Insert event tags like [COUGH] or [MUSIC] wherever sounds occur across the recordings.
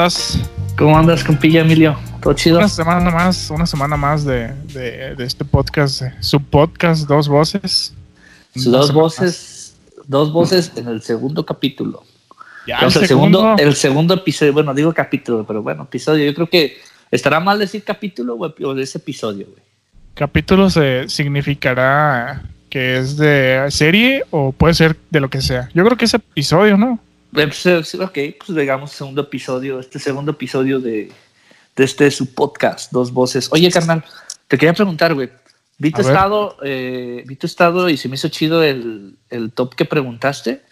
¿cómo estás? ¿Cómo andas, compilla Emilio? ¿Todo chido? Una semana más, una semana más de, de, de este podcast, su podcast, Dos Voces. Dos voces, dos voces en el segundo capítulo. Ya, el, el segundo, segundo, el segundo episodio, bueno, digo capítulo, pero bueno, episodio. Yo creo que estará mal decir capítulo o o de ese episodio, güey. capítulo se significará que es de serie o puede ser de lo que sea. Yo creo que es episodio, ¿no? Eh, pues, eh, Ok, pues digamos segundo episodio, este segundo episodio de, de este su podcast, Dos Voces. Oye, carnal, te quería preguntar, güey. Vi tu A estado, eh, vi tu estado y se me hizo chido el, el top que preguntaste.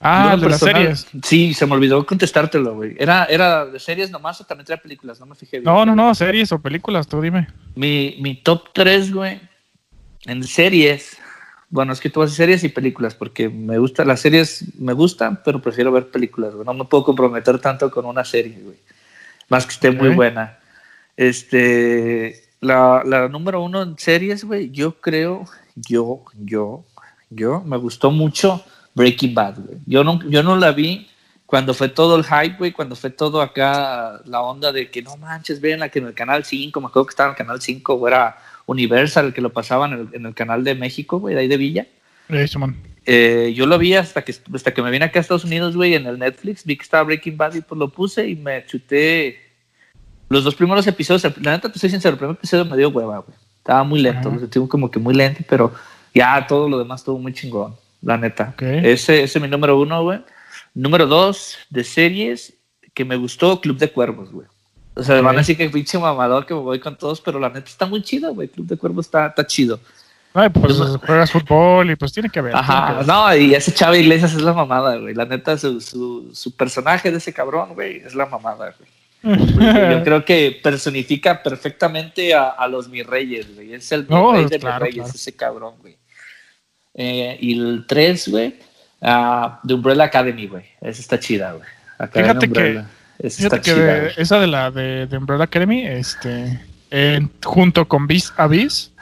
Ah, el de las personal, series. Sí, se me olvidó contestártelo, güey. ¿Era, ¿Era de series nomás o también trae películas? No me fijé bien. No, no, no, series o películas, tú dime. Mi, mi top 3, güey, en series. Bueno, es que tú vas a series y películas, porque me gustan las series, me gustan, pero prefiero ver películas, güey. No me puedo comprometer tanto con una serie, güey. Más que esté muy buena. Este, la, la número uno en series, güey, yo creo, yo, yo, yo, me gustó mucho Breaking Bad, güey. Yo no, yo no la vi cuando fue todo el hype, güey, cuando fue todo acá la onda de que no manches, vean la que en el canal 5, me acuerdo que estaba en el canal 5, o era Universal, el que lo pasaban en el, en el canal de México, güey, de ahí de Villa. Eh, Simón. Eh, yo lo vi hasta que, hasta que me vine acá a Estados Unidos, güey, en el Netflix, vi que estaba Breaking Bad y pues lo puse y me chuté los dos primeros episodios. La neta, te soy sincero, el primer episodio me dio hueva, güey. Estaba muy lento, lo sentí como que muy lento, pero ya todo lo demás estuvo muy chingón, la neta. Ok. Ese, ese es mi número uno, güey. Número dos de series que me gustó, Club de Cuervos, güey. O sea, van a decir que pinche mamador que me voy con todos, pero la neta está muy chido, güey. Club de Cuervos está, está chido. Ay, pues Yo juegas fútbol y pues tiene que ver. que Ajá, ver. no, y ese Chava Iglesias es la mamada, güey. La neta, su, su, su personaje de ese cabrón, güey, es la mamada, güey. Yo [LAUGHS] creo que personifica perfectamente a, a los mis reyes, güey. Es el No, rey de claro, reyes, claro. ese cabrón, güey. Eh, y el 3, güey, de Umbrella Academy, güey. Esa está chida, güey. Fíjate que- Fíjate que de- esa de la de, de Umbrella Academy, este, eh, junto con Vis Abyss,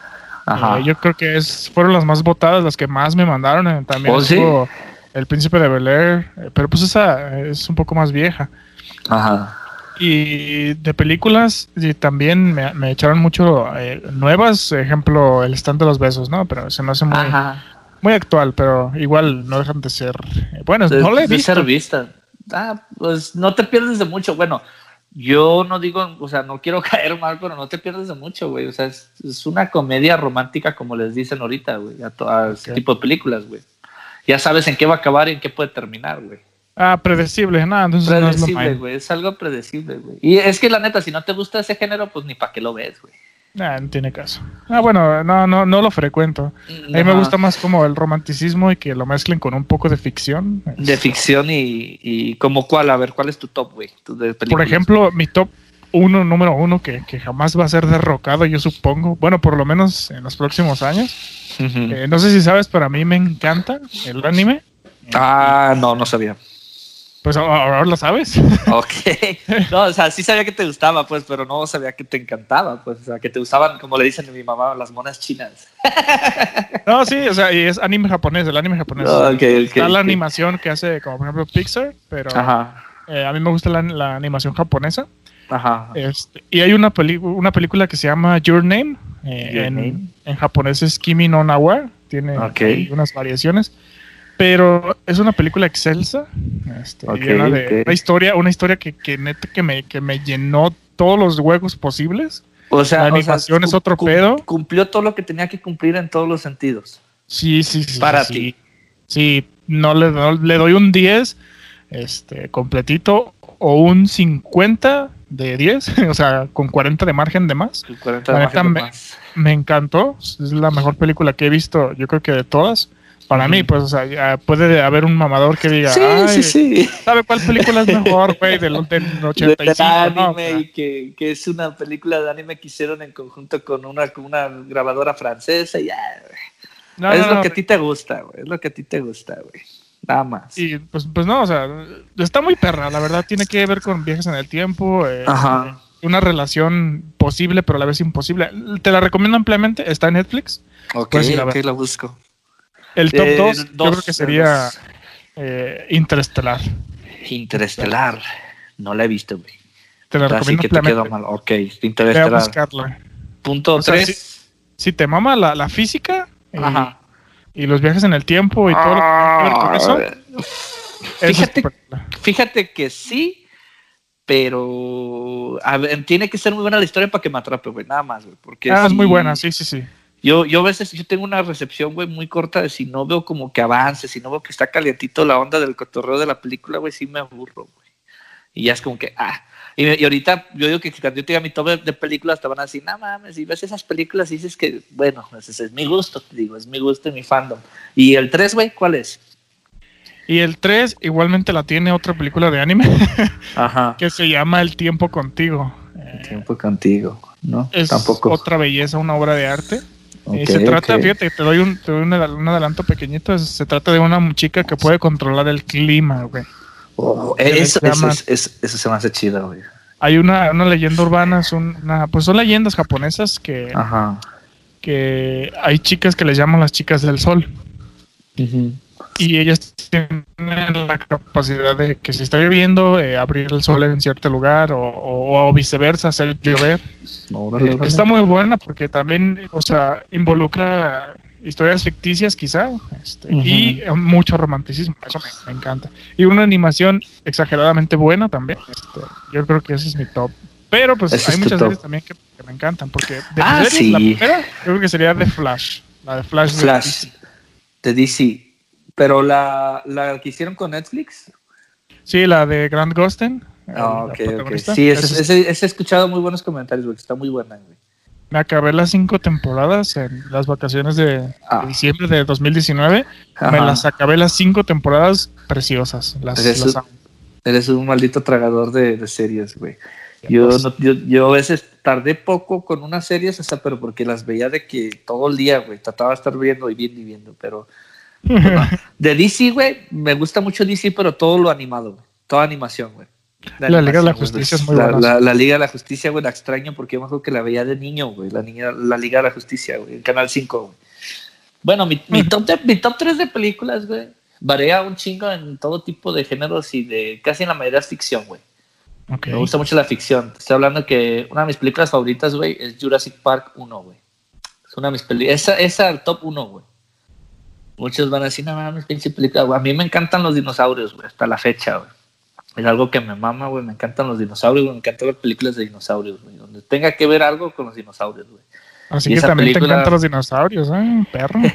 Ajá. eh, yo creo que es, fueron las más votadas, las que más me mandaron. eh, También ¿Oh, sí? El Príncipe de Bel Air, eh, pero pues esa es un poco más vieja. Ajá. Y de películas y también me, me echaron mucho nuevas, ejemplo, El Stand de los Besos, ¿no? Pero se me hace muy, Ajá. muy actual, pero igual no dejan de ser buenas. de, no le he de visto. ser vista. Ah, pues no te pierdes de mucho. Bueno, yo no digo, o sea, no quiero [LAUGHS] caer mal, pero no te pierdes de mucho, güey. O sea, es, es una comedia romántica, como les dicen ahorita, güey, a, to- a ese Ok. tipo de películas, güey. Ya sabes en qué va a acabar y en qué puede terminar, güey. Ah, predecible, nada, entonces no es lo Predecible, güey. Es algo predecible, güey. Y es que la neta, si no te gusta ese género, pues ni para qué lo ves, güey. Nah, no tiene caso. Ah, bueno, no, no, no lo frecuento. A mí me gusta más como el romanticismo y que lo mezclen con un poco de ficción. De ficción y, y como cuál, a ver, ¿cuál es tu top, güey? Por ejemplo, mi top uno, número uno, que, que jamás va a ser derrocado, yo supongo. Bueno, por lo menos en los próximos años. Eh, no sé si sabes, pero a mí me encanta el anime. Ah, no, no sabía. Pues ahora lo sabes. [LAUGHS] Ok. No, o sea, sí sabía que te gustaba, pues, pero no sabía que te encantaba, pues, o sea, que te gustaban, como le dicen a mi mamá, las monas chinas. [LAUGHS] no, sí, o sea, y es anime japonés, el anime japonés. Ok, Está la animación que hace, como por ejemplo Pixar, pero Ajá, eh, a mí me gusta la, la animación japonesa. ajá. Este, y hay una, una película que se llama Your Name. eh, Your en, Name. en japonés es Kimi no Nawa. Tiene unas variaciones. Pero es una película excelsa. este, llena de una historia, una historia que, que neta que me, que me llenó todos los huecos posibles. O sea, La o sea, animación es otro pedo. Cumplió todo lo que tenía que cumplir en todos los sentidos. Sí, sí, sí. Para sí, ti. Sí, no le, no- le doy un 10 este, completito o un 50 de 10, [LAUGHS] o sea, con 40 de margen de más. Tu 40 La de margen me- más. Me encantó, es la mejor película que he visto, yo creo que de todas. Para mí, pues, o sea, puede haber un mamador que diga, Sí, Ay, sí, sí. ¿sabe cuál película es mejor, güey? Del, del [LAUGHS] Del 85, ¿no? anime y que, que es una película de anime que hicieron en conjunto con una, con una grabadora francesa ya. No, es no, lo no, que a ti te gusta, güey. Es lo que a ti te gusta, güey. Nada más. Y pues, pues no, o sea, está muy perra, la verdad, tiene que ver con viajes en el tiempo. eh, Ajá. Una relación posible, pero a la vez imposible. Te la recomiendo ampliamente, está en Netflix. Ok, Pues ok, la busco. El top Eh, 2, yo dos, creo que eh, sería eh, Interestelar. Interestelar. No la he visto, güey. Te la Así recomiendo que te ampliamente. mal. Ok, Ve a Interestelar. buscarla. Punto O sea, 3. Si te mama la, la física y, Ajá. y los viajes en el tiempo y todo lo que tiene que ver con eso, es Fíjate, fíjate que sí, pero a ver, tiene que ser muy buena la historia para que me atrape, güey, nada más, güey. Porque Ah, es muy buena, sí, sí, sí. Yo, yo a veces yo tengo una recepción, güey, muy corta de si no veo como que avance, si no veo que está calientito la onda del cotorreo de la película, güey, sí me aburro, güey. Y ya es como que, ah. Y, y ahorita yo digo que cuando yo tenga mi top de- películas te van a decir, no mames, y ves esas películas y dices que, bueno, ese es mi gusto, te digo, es mi gusto y mi fandom. ¿Y el 3, güey, cuál es? Y el 3 igualmente la tiene otra película de anime [LAUGHS] Ajá. que se llama El tiempo contigo. El tiempo contigo, ¿no? Es Tampoco. otra belleza, una obra de arte. Eh, Ok, se trata, ok. fíjate, te doy, un, te doy un, adel- un adelanto pequeñito. Se trata de una chica que puede controlar el clima, güey. Oh, Se eso, se me hace chido, güey. Hay una, una leyenda urbana, es una, pues son leyendas japonesas que, Ajá. que hay chicas que les llaman las chicas del sol. Y ellas tienen la capacidad de que si está lloviendo, eh, abrir el sol en cierto lugar o, o- o viceversa, hacer llover. Eh, está muy buena porque también, o sea, involucra historias ficticias quizá este, y mucho romanticismo, eso me, me encanta. Y una animación exageradamente buena también. este, yo creo que ese es mi top. Pero pues Ese hay muchas top. series también que, que me encantan porque de Ah, series, la sí. primera yo creo que sería The Flash. La de Flash. de Flash DC. de DC. Pero la, la que hicieron con Netflix. Sí, la de Grant Gustin. Ah, la ok, ok. Sí, he escuchado muy buenos comentarios, güey. Está muy buena, güey. Me acabé las cinco temporadas en las vacaciones de, de Ah. diciembre de 2019. Me las acabé las cinco temporadas preciosas. Las, las amo. Eres un maldito tragador de, de series, güey. Yo, Pues, no- yo, yo a veces tardé poco con unas series, hasta, pero porque las veía de que todo el día, güey. Trataba de estar viendo y viendo y viendo, pero... [LAUGHS] De DC, güey, me gusta mucho DC, pero todo lo animado, güey. Toda animación, güey. La Liga de la Justicia es muy la, buena. La, la Liga de la Justicia, güey, la extraño porque yo me acuerdo que la veía de niño, güey. La, niña, la Liga de la Justicia, güey, en Canal 5, güey. Bueno, mi, mi, top de- mi top 3 de películas, güey, varía un chingo en todo tipo de géneros y de casi en la mayoría es ficción, güey. Me gusta mucho la ficción. Te estoy hablando que una de mis películas favoritas, güey, es Jurassic Park 1, güey. Es una de mis películas. Esa, esa el top 1, güey. Muchos van a decir, no mames, pinche película, güey. A mí me encantan los dinosaurios, güey, hasta la fecha, güey. Es algo que me mama, güey. Me encantan los dinosaurios, güey. Me encantan ver películas de dinosaurios, güey. Donde tenga que ver algo con los dinosaurios, güey. Así y que también te encantan los dinosaurios, ¿eh? Perro. [LAUGHS]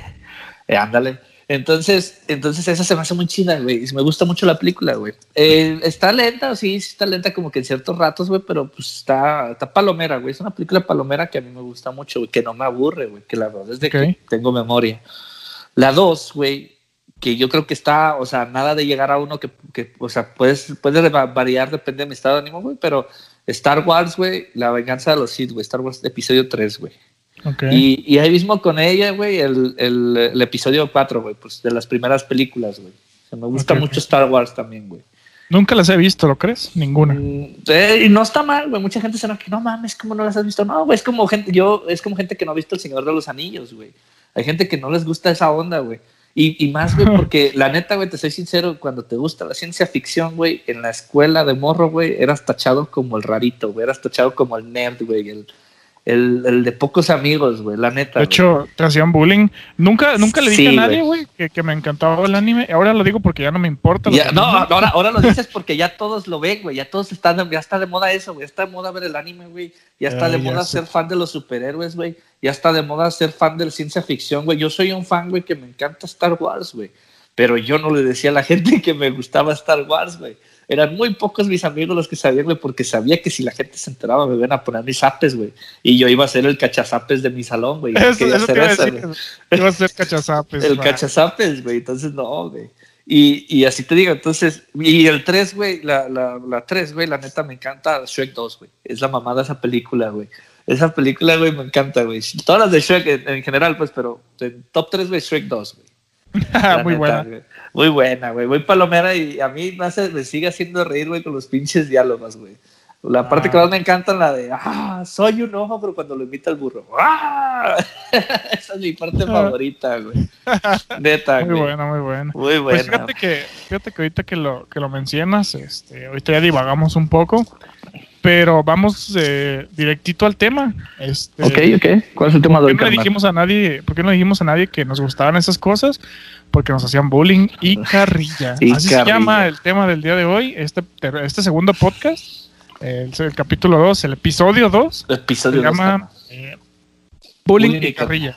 Eh, ándale. Entonces, entonces esa se me hace muy chida, güey. y Me gusta mucho la película, güey. Eh, está lenta, sí, sí está lenta como que en ciertos ratos, güey, pero pues está, está palomera, güey. Es una película palomera que a mí me gusta mucho, güey, que no me aburre, güey, que la veo desde Ok. que tengo memoria. La dos, güey, que yo creo que está, o sea, nada de llegar a uno que, que o sea, puedes, puede va- variar, depende de mi estado de ánimo, güey, pero Star Wars, güey, La venganza de los Sith, güey, Star Wars episodio 3, güey. Y, y ahí mismo con ella, güey, el, el, el episodio 4, güey, pues de las primeras películas, güey. O sea, me gusta mucho Star Wars también, güey. Nunca las he visto, ¿lo crees? Ninguna. Mm, eh, y no está mal, güey. Mucha gente se que no mames, ¿cómo no las has visto? No, güey, es como gente, yo, es como gente que no ha visto El Señor de los Anillos, güey. Hay gente que no les gusta esa onda, güey. Y, y más, güey, [LAUGHS] porque la neta, güey, te soy sincero, cuando te gusta la ciencia ficción, güey, en la escuela de morro, güey, eras tachado como el rarito, güey, eras tachado como el nerd, güey, el, el, el de pocos amigos, güey, la neta. De hecho, te hacían bullying. Nunca, nunca le dije Sí, a nadie, güey. que, que me encantaba el anime. Ahora lo digo porque ya no me importa. Ya, no, ahora, [LAUGHS] ahora lo dices porque ya todos lo ven, güey. Ya todos están, ya está de moda eso, güey. Está de moda ver el anime, güey. Ya está Ah, de moda sé. ser fan de los superhéroes, güey. Ya está de moda ser fan de la ciencia ficción, güey. Yo soy un fan, güey, que me encanta Star Wars, güey. Pero yo no le decía a la [LAUGHS] gente que me gustaba Star Wars, güey. Eran muy pocos mis amigos los que sabían, güey, porque sabía que si la gente se enteraba me iban a poner mis zapes, güey. Y yo iba a ser el cachazapes de mi salón, güey. Eso, eso hacer eso, decir. Iba a ser cachazapes. el va. cachazapes, güey. Entonces, no, güey. Y, y así te digo, entonces, y el 3, güey, la, la, la 3, güey, la neta me encanta Shrek 2, güey. Es la mamada esa película, güey. Esa película, güey, me encanta, güey. Todas las de Shrek en, en general, pues, pero en top 3, güey, Shrek 2, güey. [LAUGHS] Muy neta, buena. Muy buena, güey. Muy palomera y a mí me, hace, me sigue haciendo reír, güey, con los pinches diálogos, güey. La parte que ah. más me encanta es la de, ah, soy un ojo, pero cuando lo invita el burro. ¡Ah! [LAUGHS] Esa es mi parte favorita, güey. Neta, Muy buena, muy buena. Muy buena. Pues fíjate que, fíjate que ahorita que lo, que lo mencionas, este, ahorita ya divagamos un poco, pero vamos eh, directito al tema. Este, ok, ok. ¿Cuál es el tema de hoy, no dijimos a nadie, ¿Por qué no dijimos a nadie que nos gustaban esas cosas? Porque nos hacían bullying y carrilla. Así se llama el tema del día de hoy, este, este segundo podcast el, capítulo 2, el episodio 2. episodio se llama eh, Bullying, y Carrilla.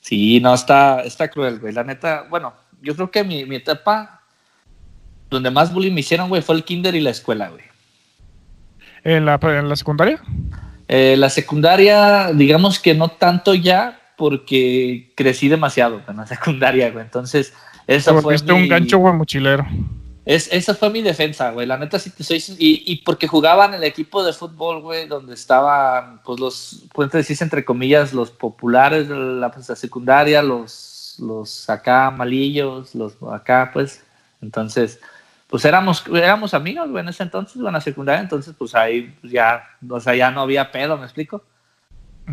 Sí, no, está, está cruel, güey. La neta, bueno, yo creo que mi, mi etapa donde más bullying me hicieron, güey, fue el kinder y la escuela, güey. ¿En la, en la secundaria? Eh, la secundaria, digamos que no tanto ya, porque crecí demasiado en la [LAUGHS] secundaria, güey. Entonces, eso fue. un gancho, güey, mochilero. Es, esa fue mi defensa, güey. La neta sí te soy. Y, y porque jugaban el equipo de fútbol, güey, donde estaban, pues los, puedes decir entre comillas, los populares de la, pues, secundaria, los, los acá malillos, los acá, pues. Entonces, pues éramos, éramos amigos, güey, en ese entonces, en la secundaria. Entonces, pues ahí ya, o sea, ya no había pedo, ¿me explico?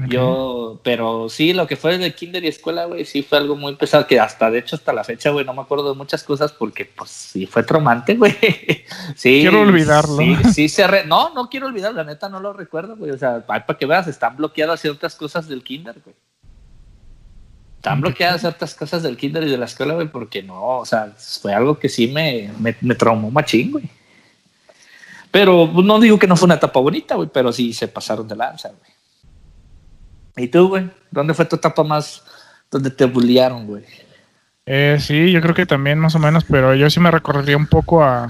Yo, pero sí, lo que fue de kinder y escuela, güey, sí fue algo muy pesado, que hasta, de hecho, hasta la fecha, güey, no me acuerdo de muchas cosas porque, pues, sí fue traumante, güey. [LAUGHS] Sí. Quiero olvidarlo. Sí, sí se No, no quiero olvidarlo, la neta no lo recuerdo, güey. O sea, para que veas, están bloqueadas ciertas cosas del kinder, güey. Están bloqueadas [LAUGHS] ciertas cosas del kinder y de la escuela, güey, porque no, o sea, fue algo que sí me, me, me traumó machín, güey. Pero pues, no digo que no fue una etapa bonita, güey, pero sí se pasaron de lanza, güey. ¿Y tú, güey? ¿Dónde fue tu etapa más donde te bullearon, güey? Eh, sí, yo creo que también más o menos, pero yo sí me recorrería un poco a,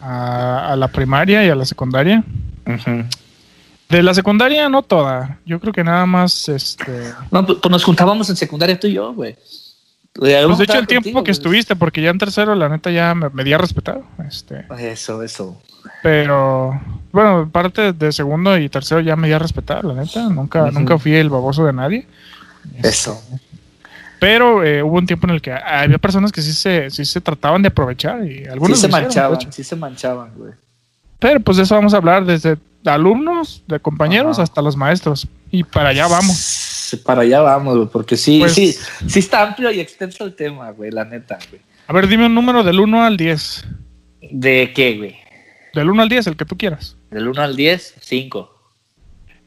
a, la primaria y a la secundaria. De la secundaria no toda, yo creo que nada más este... No, pues, pues nos juntábamos en secundaria tú y yo, güey. Pues de hecho el tiempo que estuviste, porque ya en tercero la neta ya me, me di a respetar. Este. Eso, eso. Pero, bueno, parte de segundo y tercero ya me di a respetar, la neta. Nunca, nunca fui el baboso de nadie. Eso. Pero eh, hubo un tiempo en el que había personas que sí se, sí se trataban de aprovechar y algunos sí se manchaban, sí se manchaban, güey. Pero pues de eso vamos a hablar desde alumnos, de compañeros hasta los maestros. Y para allá vamos. Para allá vamos, güey, porque sí, pues sí, sí está amplio y extenso el tema, güey, la neta, güey. A ver, dime un número del 1 al 10. ¿De qué, güey? Del 1 al 10, el que tú quieras. Del 1 al 10, 5.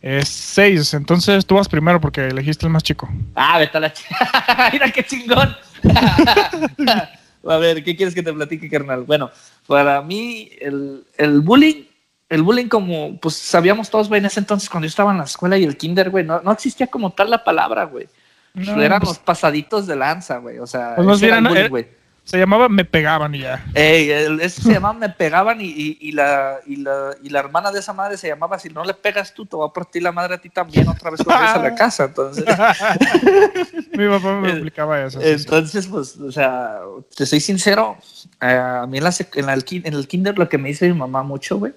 Es 6, entonces tú vas primero porque elegiste el más chico. Ah, vete a la [LAUGHS] Mira qué chingón. [LAUGHS] a ver, ¿qué quieres que te platique, carnal? Bueno, para mí el, el bullying, el bullying como, pues sabíamos todos, güey, en ese entonces cuando yo estaba en la escuela y el kinder, güey, no, no existía como tal la palabra, güey. No, Éramos pues pasaditos de lanza, güey. O sea, pues era el bullying, güey. Se llamaba Me Pegaban y ya. Ey, ese se llamaba Me Pegaban y, y, la, y, la, y la hermana de esa madre se llamaba Si no le pegas tú, te va a partir la madre a ti también otra vez cuando a la [LAUGHS] casa. Entonces. [LAUGHS] Mi papá me explicaba eso. Entonces, pues, o sea, te soy sincero. Eh, a mí en, la, en, la, en, el kinder lo que me dice mi mamá mucho, güey,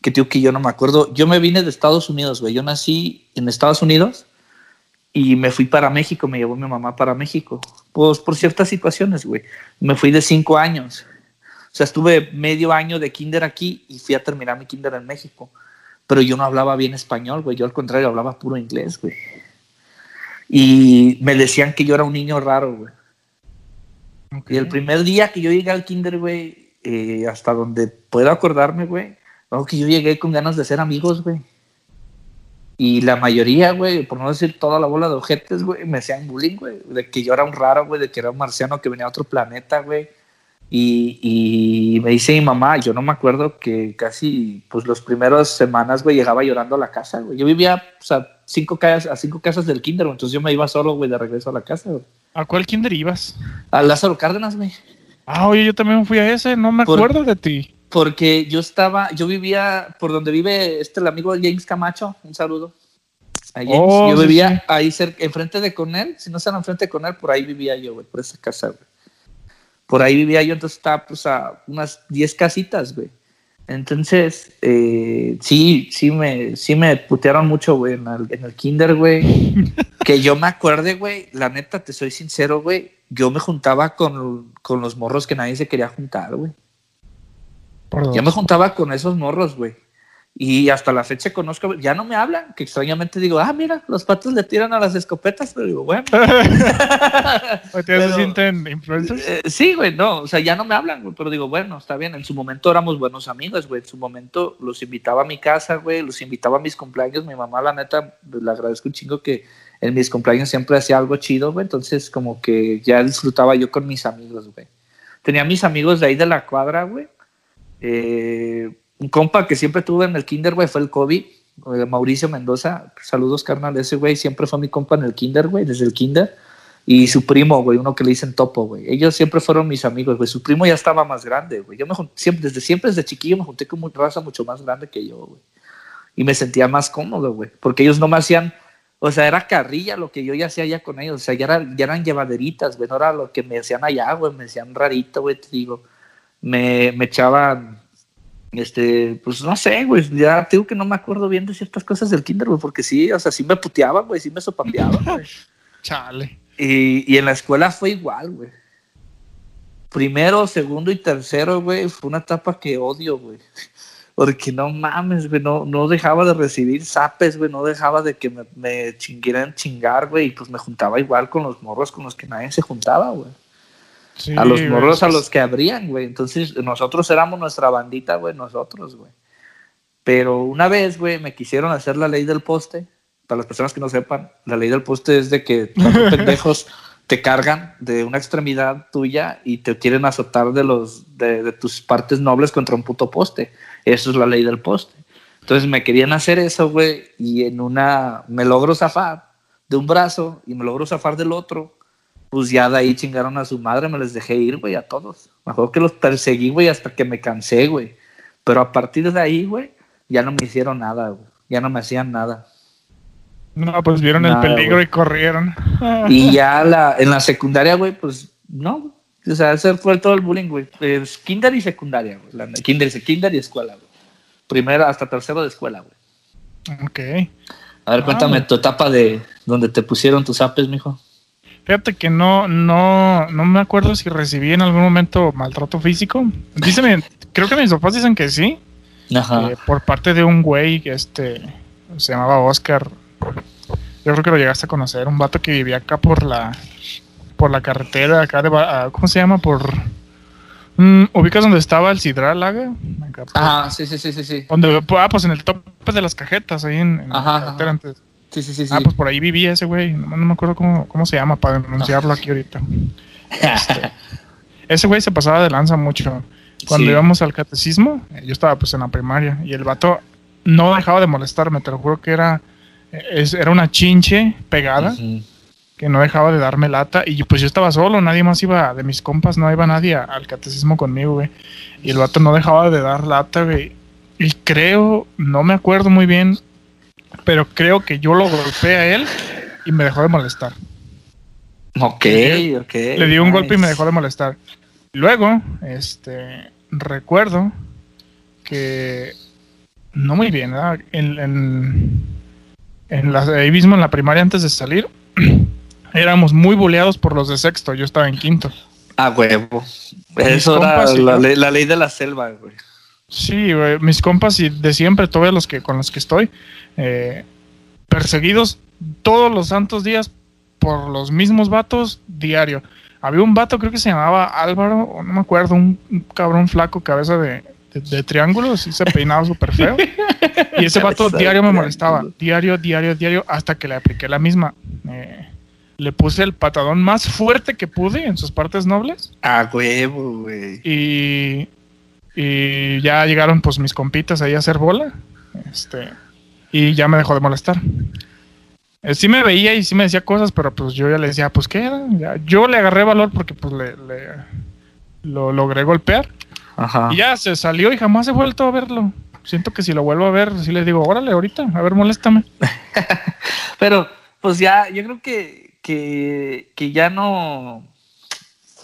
que tío que yo no me acuerdo. Yo me vine de Estados Unidos, güey. Yo nací en Estados Unidos y me fui para México, me llevó mi mamá para México, pues por ciertas situaciones, güey. Me fui de cinco años. O sea, estuve medio año de kinder aquí y fui a terminar mi kinder en México. Pero yo no hablaba bien español, güey. Yo al contrario hablaba puro inglés, güey. Y me decían que yo era un niño raro, güey. Y el primer día que yo llegué al kinder, güey, eh, hasta donde puedo acordarme, güey, que yo llegué con ganas de ser amigos, güey. Y la mayoría, güey, por no decir toda la bola de ojetes, güey, me hacían bullying, güey. De que yo era un raro, güey, de que era un marciano que venía a otro planeta, güey. Y, y, me dice mi mamá, yo no me acuerdo que casi, pues, los primeros semanas, güey, llegaba llorando a la casa, güey. Yo vivía, o sea, cinco casas, a cinco casas del kinder, güey. Entonces yo me iba solo, güey, de regreso a la casa, güey. ¿A cuál kinder ibas? A Lázaro Cárdenas, güey. Ah, oye, yo también fui a ese, no me acuerdo de ti porque yo estaba, yo vivía por donde vive este el amigo James Camacho, un saludo. Oh, yo vivía ahí cerca, enfrente de Conel, si no están enfrente de Conel, por ahí vivía yo, güey, por esa casa, güey. Por ahí vivía yo, entonces estaba pues a unas 10 casitas, güey. Entonces, eh, sí, sí me, sí me putearon mucho, güey, en el, en el kinder, güey. [LAUGHS] que yo me acuerde, güey, la neta, te soy sincero, güey, yo me juntaba con, con los morros que nadie se quería juntar, güey. Yo me juntaba con esos morros, güey. Y hasta la fecha conozco, ya no me hablan, que extrañamente digo, ah, mira, los patos le tiran a las escopetas, pero digo, bueno. [LAUGHS] [LAUGHS] ¿Te sienten influencers? Eh, sí, güey, no, o sea, ya no me hablan, pero digo, bueno, está bien, en su momento éramos buenos amigos, güey, en su momento los invitaba a mi casa, güey, los invitaba a mis cumpleaños, mi mamá, la neta, le agradezco un chingo que en mis cumpleaños siempre hacía algo chido, güey, entonces como que ya disfrutaba yo con mis amigos, güey. Tenía mis amigos de ahí de la cuadra, güey. Eh, un compa que siempre tuve en el kinder, güey, fue el Kobe, eh, Mauricio Mendoza. Saludos, carnal. Ese güey siempre fue mi compa en el kinder, güey, desde el kinder. Y su primo, güey, uno que le dicen Topo, güey. Ellos siempre fueron mis amigos, güey. Su primo ya estaba más grande, güey. Yo me siempre, desde siempre, desde chiquillo, me junté con una raza mucho más grande que yo, güey. Y me sentía más cómodo, güey. Porque ellos no me hacían, o sea, era carrilla lo que yo ya hacía ya con ellos. O sea, ya, ya eran llevaderitas, güey. No era lo que me hacían allá, güey. Me decían rarito, güey, te digo. Me, me echaban este, pues no sé, güey, ya digo que no me acuerdo bien de ciertas cosas del kinder, güey, porque sí, o sea, sí me puteaban, güey, sí me sopapeaban, [LAUGHS] güey. Chale. Y, y en la escuela fue igual, güey. Primero, segundo y tercero, güey, fue una etapa que odio, güey. [LAUGHS] Porque no mames, güey, no, no dejaba de recibir zapes, güey, no dejaba de que me, me chingieran chingar, güey, y pues me juntaba igual con los morros con los que nadie se juntaba, güey a los morros a los que abrían, güey. Entonces, nosotros éramos nuestra bandita, güey, nosotros, güey. Pero una vez, güey, me quisieron hacer la ley del poste. Para las personas que no sepan, la ley del poste es de que los [LAUGHS] pendejos te cargan de una extremidad tuya y te quieren azotar de, los, de, de tus partes nobles contra un puto poste. Eso es la ley del poste. Entonces me querían hacer eso, güey, y en una me logro zafar de un brazo y me logro zafar del otro pues ya de ahí chingaron a su madre, me les dejé ir, güey, a todos. Mejor que los perseguí, güey, hasta que me cansé, güey. Pero a partir de ahí, güey, ya no me hicieron nada, güey. Ya no me hacían nada. No, pues vieron el peligro y corrieron. Y [LAUGHS] ya la, en la secundaria, güey, pues no. O sea, ese fue todo el bullying, güey. Es kinder y secundaria, güey. Kinder, kinder y escuela, güey. Primero hasta tercero de escuela, güey. Ok. A ver, cuéntame tu etapa de donde te pusieron tus apes, mijo. Fíjate que no, no, no me acuerdo si recibí en algún momento maltrato físico. Dicen, creo que mis papás dicen que sí. Ajá. Eh, por parte de un güey que este se llamaba Oscar. Yo creo que lo llegaste a conocer, un vato que vivía acá por la por la carretera acá de ah, ¿cómo se llama? por mm, ubicas donde estaba el Sidral Laga? Ah, sí, sí, sí, sí, sí. Donde ah, pues en el tope de las cajetas ahí en, la carretera antes. Sí, sí, sí, Ah, pues por ahí vivía ese güey. No, me acuerdo cómo, cómo, se llama para denunciarlo aquí ahorita. Este, [LAUGHS] ese güey se pasaba de lanza mucho. Cuando íbamos al catecismo, eh, yo estaba pues en la primaria y el vato no dejaba de molestarme, te lo juro que era, era una chinche pegada. que no dejaba de darme lata y pues yo estaba solo, nadie más iba, de mis compas no iba nadie al catecismo conmigo, güey. Y el vato no dejaba de dar lata, güey. Y creo, no me acuerdo muy bien, pero creo que yo lo golpeé a él y me dejó de molestar. Ok, ok. Le di un golpe y me dejó de molestar. Luego, este, recuerdo que no muy bien, ¿verdad? En, en, en la, ahí mismo en la primaria antes de salir, [CLEARS THROAT] éramos muy boleados por los de sexto, yo estaba en quinto. Ah, huevo. Eso era la, la, ley de la selva, güey. Sí, güey, mis compas y de siempre, todos los que con los que estoy, eh, perseguidos todos los santos días por los mismos vatos diario. Había un vato, creo que se llamaba Álvaro, no me acuerdo, un, cabrón flaco, cabeza de, de, triángulos, y se peinaba súper feo. Y ese vato diario me molestaba, diario, diario, diario, hasta que le apliqué la misma. le puse el patadón más fuerte que pude en sus partes nobles. A huevo, güey. Y y ya llegaron pues mis compitas ahí a hacer bola. Este, y ya me dejó de molestar. Eh, sí me veía y sí me decía cosas, pero pues yo ya le decía, pues qué era. yo le agarré valor porque pues le, lo logré golpear. Y ya se salió y jamás he vuelto a verlo. Siento que si lo vuelvo a ver, sí le digo, órale, ahorita, a ver, moléstame. [LAUGHS] pero pues ya, yo creo que, que, que ya no,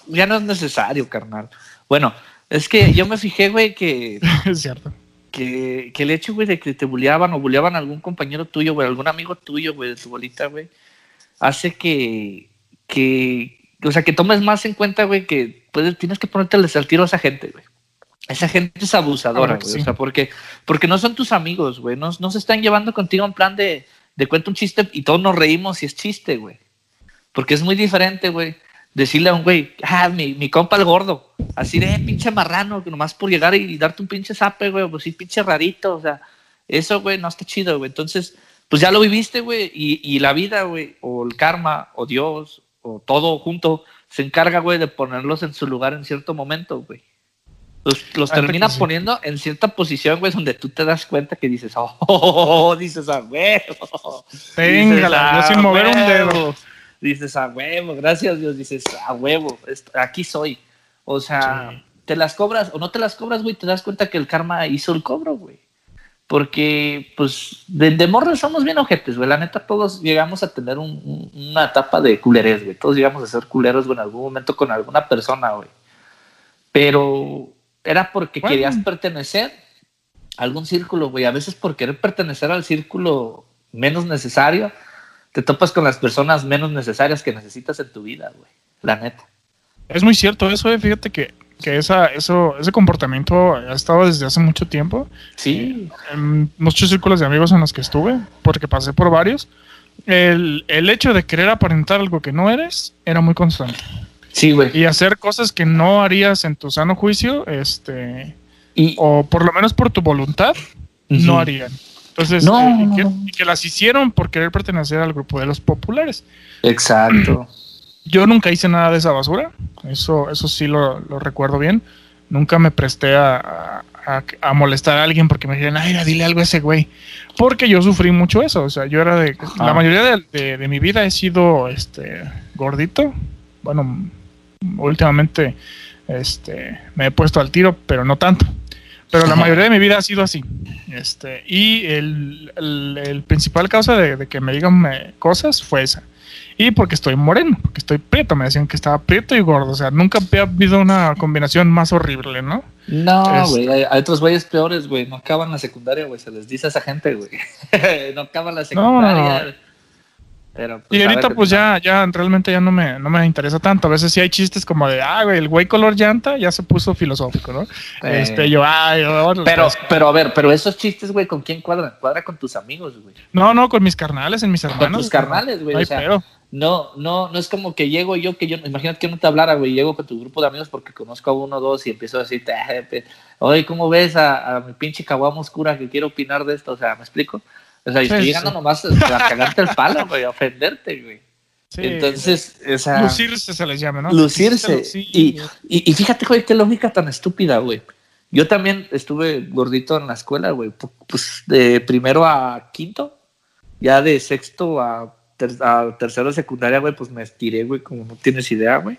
ya no es necesario, carnal. Bueno, es que yo me fijé, güey, que. [LAUGHS] es cierto. Que, que, el hecho, güey, de que te bulleaban o bulleaban a algún compañero tuyo, güey, algún amigo tuyo, güey, de tu bolita, güey, hace que. que o sea, que tomes más en cuenta, güey, que puedes, tienes que ponerte al tiro a esa gente, güey. esa gente es abusadora, güey. O sea, porque, porque no son tus amigos, güey. No, no se están llevando contigo en plan de, de cuento un chiste y todos nos reímos y es chiste, güey. Porque es muy diferente, güey. Decirle a un güey, ah, mi, mi compa el gordo, así de pinche marrano, que nomás por llegar y, darte un pinche zape, güey, pues sí, pinche rarito, o sea, eso, güey, no está chido, güey. Entonces, pues ya lo viviste, güey, y, y la vida, güey, o el karma, o Dios, o todo junto, se encarga, güey, de ponerlos en su lugar en cierto momento, güey. Los, los termina poniendo en cierta posición, güey, donde tú te das cuenta que dices, [LAUGHS] oh, dices a huevo. Téngala, yo sin mover un dedo. Dices a huevo, gracias Dios, dices a huevo, aquí soy. O sea, te las cobras o no te las cobras, güey, te das cuenta que el karma hizo el cobro, güey. Porque, pues, de, de morro somos bien ojetes, güey. La neta, todos llegamos a tener una etapa de culerés, güey. Todos llegamos a ser culeros, güey, en algún momento con alguna persona, güey. Pero era porque querías pertenecer a algún círculo, güey. A veces por querer pertenecer al círculo menos necesario, te topas con las personas menos necesarias que necesitas en tu vida, güey. La neta. Es muy cierto eso, eh. Fíjate que, que esa, eso, ese comportamiento ha estado desde hace mucho tiempo. Sí. En muchos círculos de amigos en los que estuve, porque pasé por varios. El, el hecho de querer aparentar algo que no eres era muy constante. Sí, güey. Y hacer cosas que no harías en tu sano juicio, este, y, o por lo menos por tu voluntad, no harían. Entonces, eh, y, que, las hicieron por querer pertenecer al grupo de los populares. Exacto. [CLEARS THROAT] Yo nunca hice nada de esa basura, eso, eso sí lo, recuerdo bien. Nunca me presté a, a, molestar a alguien porque me dijeron, ay, dile algo a ese güey. Porque yo sufrí mucho eso, o sea, yo era de... La mayoría de, de, de mi vida he sido este gordito, bueno, últimamente este, me he puesto al tiro, pero no tanto. Pero la mayoría de mi vida ha sido así. Este, y el, el, principal causa de, que me digan eh, cosas fue esa. Y porque estoy moreno, porque estoy prieto. Me decían que estaba prieto y gordo. O sea, nunca había habido una combinación más horrible, ¿no? No, este güey. Hay, otros güeyes peores, güey. No acaban la secundaria, güey. Se les dice a esa gente, güey. [LAUGHS] no acaban la secundaria. Pues, y ahorita pues ya, ya realmente ya no me, no me interesa tanto. A veces sí hay chistes como de, ah, güey, el güey color llanta ya se puso filosófico, ¿no? Este, yo, ay, pero, pero a ver, pero esos chistes, güey, ¿con quién cuadran? Cuadra con tus amigos, güey. No, no, con mis carnales, en mis hermanos. Con tus carnales, güey. o sea, no, no, no es como que llego yo, que yo, imagínate que no te hablara, güey, llego con tu grupo de amigos porque conozco a uno o dos y empiezo a decirte, oye, ¿cómo ves a, a mi pinche caguama oscura que quiero opinar de esto? O sea, ¿me explico? O sea, estoy llegando nomás a cagarte el palo, güey, a ofenderte, güey. Entonces, o sea, lucirse se les llama, ¿no? Lucirse. Y, y, fíjate, güey, qué lógica tan estúpida, güey. Yo también estuve gordito en la escuela, güey. Pues de primero a quinto, ya de sexto a, tercero de secundaria, güey, pues me estiré, güey, como no tienes idea, güey.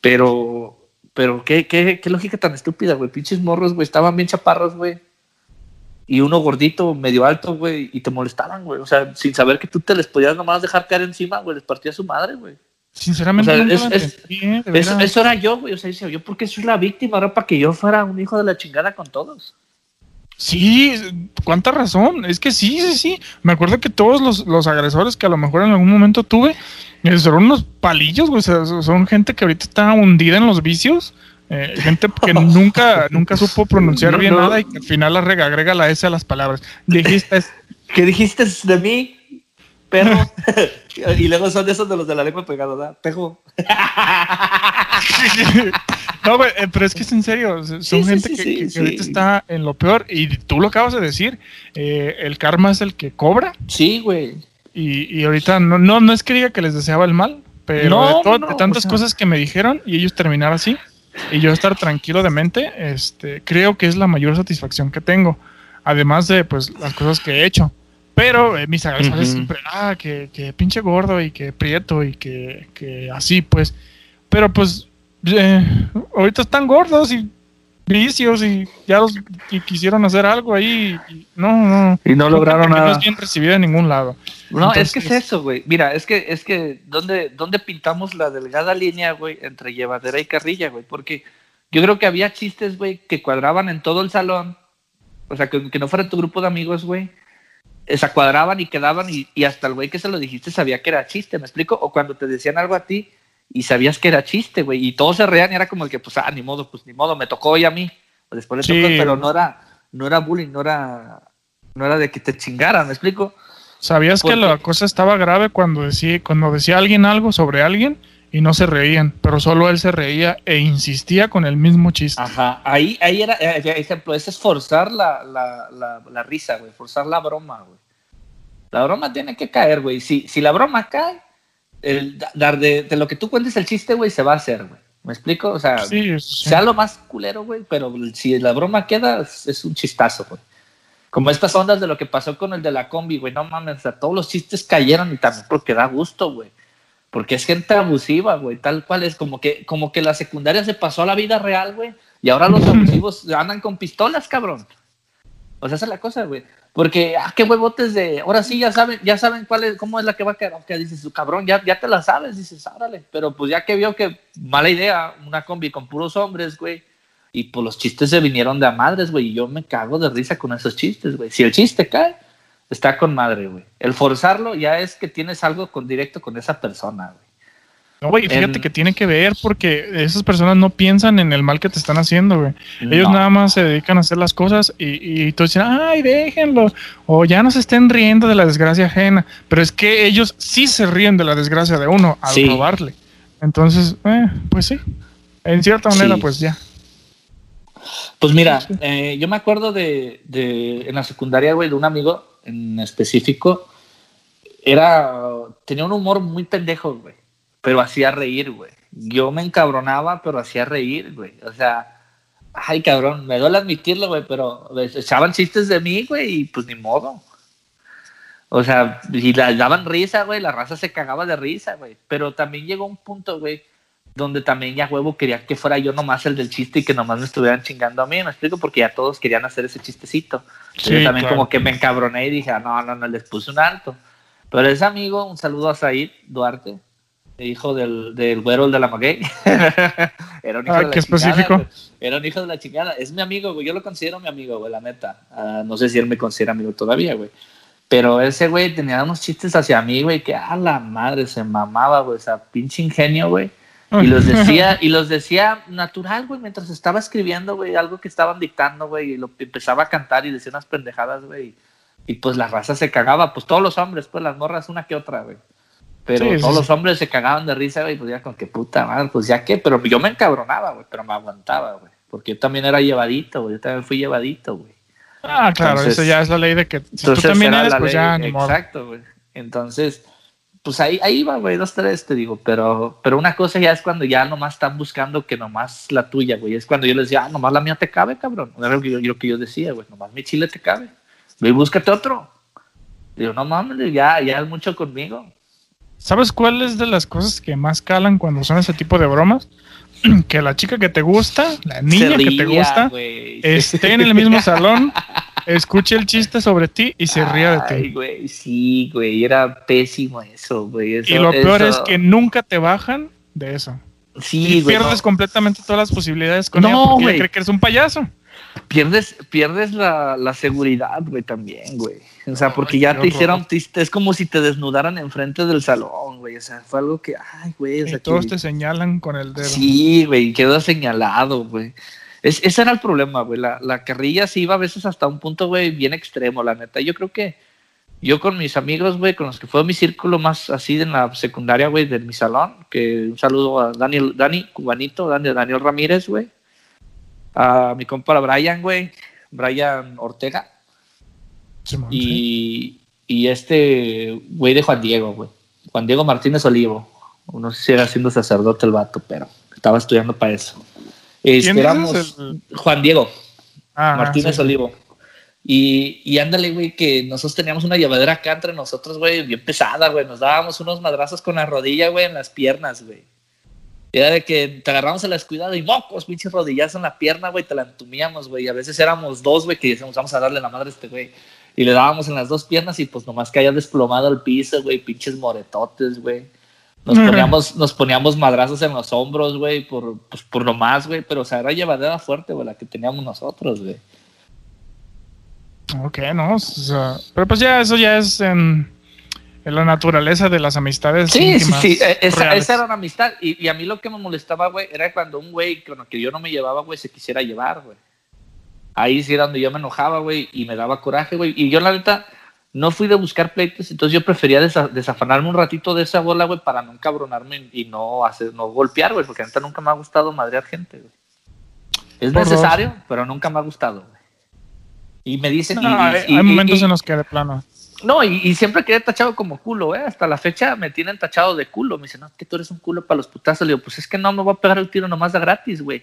Pero, pero qué, qué, qué lógica tan estúpida, güey. Pinches morros, güey, estaban bien chaparros, güey y uno gordito, medio alto, güey, y te molestaban, güey. O sea, sin saber que tú te les podías nomás dejar caer encima, güey, les partía su madre, güey. Sinceramente, ¿eh? eso era yo, güey. O sea, decía yo, ¿por qué soy la víctima? Ahora para que yo fuera un hijo de la chingada con todos. Sí, cuánta razón. Es que sí, sí, sí. Me acuerdo que todos los, los agresores que a lo mejor en algún momento tuve, eh, son unos palillos, güey. O sea, son gente que ahorita está hundida en los vicios eh, gente que nunca, nunca supo pronunciar bien nada y que al final la rega, agrega la S a las palabras. Dijiste. [LAUGHS] ¿Qué dijiste de mí? Perro. [LAUGHS] [LAUGHS] y luego son esos de los de la lengua pegada, ¿verdad? Pejo. no, eh, pero es que es en serio. Son gente que, ahorita está en lo peor. Y tú lo acabas de decir. Eh, el karma es el que cobra. Sí, güey. Y, y ahorita no, no, no es que diga que les deseaba el mal, pero de, tantas cosas que me dijeron y ellos terminar así y yo estar tranquilo de mente, este, creo que es la mayor satisfacción que tengo. Además de pues las cosas que he hecho. Pero eh, mis agresores siempre, ah, que, que, pinche gordo y que prieto y que, que así, pues. Pero pues, eh, ahorita están gordos y vicios y ya los quisieron hacer algo ahí y no, no. Y no lograron nada. No es bien recibido en ningún lado. No, es que es eso, güey. Mira, es que, es que, ¿dónde, ¿dónde pintamos la delgada línea, güey, entre llevadera y carrilla, güey? Porque yo creo que había chistes, güey, que cuadraban en todo el salón. O sea, que, no fuera tu grupo de amigos, güey. Se cuadraban y quedaban y, y hasta el güey que se lo dijiste sabía que era chiste, ¿me explico? O cuando te decían algo a ti, y sabías que era chiste, güey, y todos se reían y era como el que, pues, ah, ni modo, pues, ni modo, me tocó hoy a mí. después le tocó, pero no era, no era bullying, no era, no era de que te chingaran, ¿me explico? ¿Sabías que la cosa estaba grave cuando decía, cuando decía alguien algo sobre alguien y no se reían, pero solo él se reía e insistía con el mismo chiste? Ajá, ahí, ahí era, eh, ejemplo, ese es forzar la, la, la, risa, güey, forzar la broma, güey. La broma tiene que caer, güey. Si, si la broma cae, el, dar de, de, lo que tú cuentes el chiste, güey, se va a hacer, güey. ¿Me explico? O sea, sea lo más culero, güey, pero si la broma queda, es un chistazo, güey. Como estas ondas de lo que pasó con el de la combi, güey, no mames, o sea, todos los chistes cayeron y también porque da gusto, güey. Porque es gente abusiva, güey, tal cual es como que, como que la secundaria se pasó a la vida real, güey, y ahora los abusivos andan con pistolas, cabrón. O sea, esa es la cosa, güey. Porque, ah, qué huevotes de. Ahora sí, ya saben, ya saben cuál es, cómo es la que va a quedar. Aunque dices, su cabrón, ya, ya te la sabes, dices, árale. Pero pues ya que vio que mala idea, una combi con puros hombres, güey. Y pues los chistes se vinieron de a madres, güey. Y yo me cago de risa con esos chistes, güey. Si el chiste cae, está con madre, güey. El forzarlo ya es que tienes algo con directo con esa persona, güey. No, güey, fíjate que tiene que ver porque esas personas no piensan en el mal que te están haciendo, güey. Ellos nada más se dedican a hacer las cosas y, y tú dices, ay, déjenlo. O ya no se estén riendo de la desgracia ajena. Pero es que ellos sí se ríen de la desgracia de uno al robarle. Entonces, eh, pues sí. En cierta manera, pues ya. Pues mira, eh, yo me acuerdo de, de, en la secundaria, güey, de un amigo en específico. Era, tenía un humor muy pendejo, güey pero hacía reír, güey. Yo me encabronaba, pero hacía reír, güey. O sea, ay, cabrón, me duele admitirlo, güey, pero echaban chistes de mí, güey, y pues ni modo. O sea, y le daban risa, güey, la raza se cagaba de risa, güey. Pero también llegó un punto, güey, donde también ya huevo quería que fuera yo nomás el del chiste y que nomás me estuvieran chingando a mí, me explico, porque ya todos querían hacer ese chistecito. yo también como que me encabroné y dije, ah, no, no, no, les puse un alto. Pero ese amigo, un saludo a Said Duarte, hijo del, del güero de la maguey. [LAUGHS] era un hijo ah, de la específico. Era un hijo de la chingada. Es mi amigo, güey. Yo lo considero mi amigo, güey, la neta. Ah, no sé si él me considera amigo todavía, güey. Pero ese güey tenía unos chistes hacia mí, güey, que a la madre se mamaba, güey. O sea, pinche ingenio, güey. Y los decía, [LAUGHS] y los decía natural, güey, mientras estaba escribiendo, güey, algo que estaban dictando, güey, y lo empezaba a cantar y decía unas pendejadas, güey. Y pues la raza se cagaba, pues todos los hombres, pues las morras una que otra, güey. Pero todos los hombres se cagaban de risa, güey, pues ya con que puta madre, pues ya qué, pero yo me encabronaba, güey, pero me aguantaba, güey. Porque yo también era llevadito, güey, yo también fui llevadito, güey. Ah, claro, eso ya es la ley de que si tú también eres, pues ya, Exacto, güey. Entonces, pues ahí, ahí va, güey, dos, tres, te digo, pero, pero una cosa ya es cuando ya nomás están buscando que nomás la tuya, güey. Es cuando yo les decía, ah, nomás la mía te cabe, cabrón. Era lo que yo, lo que yo decía, güey, nomás mi chile te cabe. Ve y búscate otro. Digo, no mames, ya, ya es mucho conmigo. ¿Sabes cuál es de las cosas que más calan cuando son ese tipo de bromas? [CLEARS THROAT] que la chica que te gusta, la niña que te gusta, esté en el [LAUGHS] mismo salón, escuche el chiste sobre ti y se ría de ti. Sí, güey, era pésimo eso, güey. y lo peor es que nunca te bajan de eso. Sí, y pierdes completamente todas las posibilidades con no, porque cree que eres un payaso pierdes, pierdes la, la seguridad, güey, también, güey. O sea, porque ya te hicieron, es como si te desnudaran enfrente del salón, güey. O sea, fue algo que, ay, güey. O sea, todos te señalan con el dedo. Sí, güey, quedó señalado, güey. Es, ese era el problema, güey. La, la carrilla sí iba a veces hasta un punto, güey, bien extremo, la neta. Yo creo que yo con mis amigos, güey, con los que fue mi círculo más así en la secundaria, güey, de mi salón, que un saludo a Daniel, Dani, cubanito, Daniel, Daniel Ramírez, güey a mi compa Brian, güey, Brian Ortega. Y, y este güey de Juan Diego, güey. Juan Diego Martínez Olivo. No sé si era siendo sacerdote el vato, pero estaba estudiando para eso. Esperamos Juan Diego ah, Martínez Olivo. Y, y ándale, güey, que nosotros teníamos una llevadera acá entre nosotros, güey, bien pesada, güey. Nos dábamos unos madrazos con la rodilla, güey, en las piernas, güey. Era de que te agarramos a la descuidado y mocos, pinches rodillas en la pierna, güey, te la entumíamos, güey. A veces éramos dos, güey, que decíamos, vamos a darle la madre a este güey. Y le dábamos en las dos piernas y pues nomás caía desplomado al piso, güey, pinches moretotes, güey. Nos poníamos, nos poníamos madrazos en los hombros, güey, por, pues, por nomás, güey. Pero, o sea, era llevadera fuerte, güey, la que teníamos nosotros, güey. Ok, no, o sea, pero pues ya, eso ya es en en la naturaleza de las amistades. Sí, sí, sí, e, esa, era una amistad. Y, a mí lo que me molestaba, güey, era cuando un güey con el que yo no me llevaba, güey, se quisiera llevar, güey. Ahí sí era donde yo me enojaba, güey, y me daba coraje, güey. Y yo, la neta, no fui de buscar pleitos, entonces yo prefería desafanarme un ratito de esa bola, güey, para no encabronarme y no hacer, no golpear, güey, porque neta nunca me ha gustado madrear gente, güey. Es necesario, pero nunca me ha gustado, güey. Y me dicen. hay, momentos en los que de plano. No, y, siempre quedé tachado como culo, ¿eh? Hasta la fecha me tienen tachado de culo. Me dicen, no, que tú eres un culo para los putazos. Le digo, pues es que no me voy a pegar el tiro nomás de gratis, güey.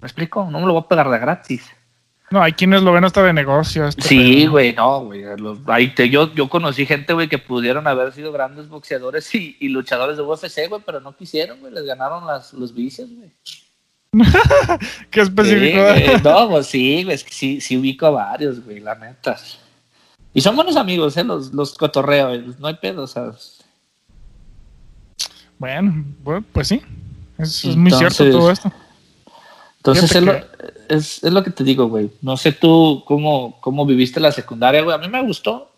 ¿Me explico? No me lo voy a pegar de gratis. No, hay quienes lo ven hasta de negocio. sí, güey, no, güey. yo, yo conocí gente, güey, que pudieron haber sido grandes boxeadores y, luchadores de UFC, güey, pero no quisieron, güey. Les ganaron las, los vicios, güey. [LAUGHS] ¿Qué específico? no, pues sí, güey, es que sí, sí ubico a varios, güey, la neta. Y son buenos amigos, ¿eh? Los, los cotorreos, no hay pedo, ¿sabes? Bueno, pues sí. Es, muy cierto todo esto. Entonces es lo, es, es lo, que te digo, güey. No sé tú cómo, cómo viviste la secundaria, güey. A mí me gustó,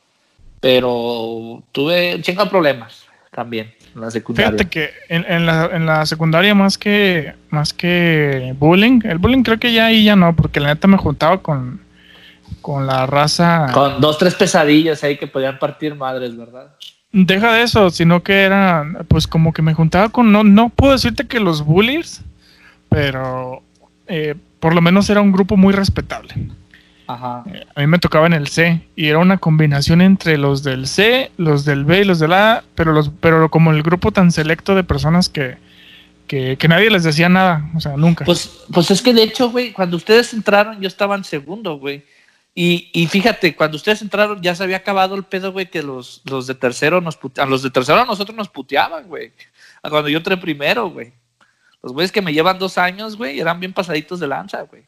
pero tuve un chingo de problemas también en la secundaria. Fíjate que en, la, en, la, secundaria más que, más que bullying, el bullying creo que ya ahí ya no, porque la neta me juntaba con, con la raza. Con dos, tres pesadillas ahí que podían partir madres, ¿verdad? Deja de eso, sino que era, pues como que me juntaba con, no, no puedo decirte que los bullies, pero eh, por lo menos era un grupo muy respetable. Ajá. Eh, a mí me tocaba en el C y era una combinación entre los del C, los del B y los del A, pero, los, pero como el grupo tan selecto de personas que, que, nadie les decía nada, o sea, nunca. Pues, pues es que de hecho, güey, cuando ustedes entraron, yo estaba en segundo, güey. Y, y, fíjate, cuando ustedes entraron ya se había acabado el pedo, güey, que los, los de tercero nos puteaban. Los de tercero a nosotros nos puteaban, güey. Cuando yo entré primero, güey. Los güeyes que me llevan dos años, güey, eran bien pasaditos de lanza, güey.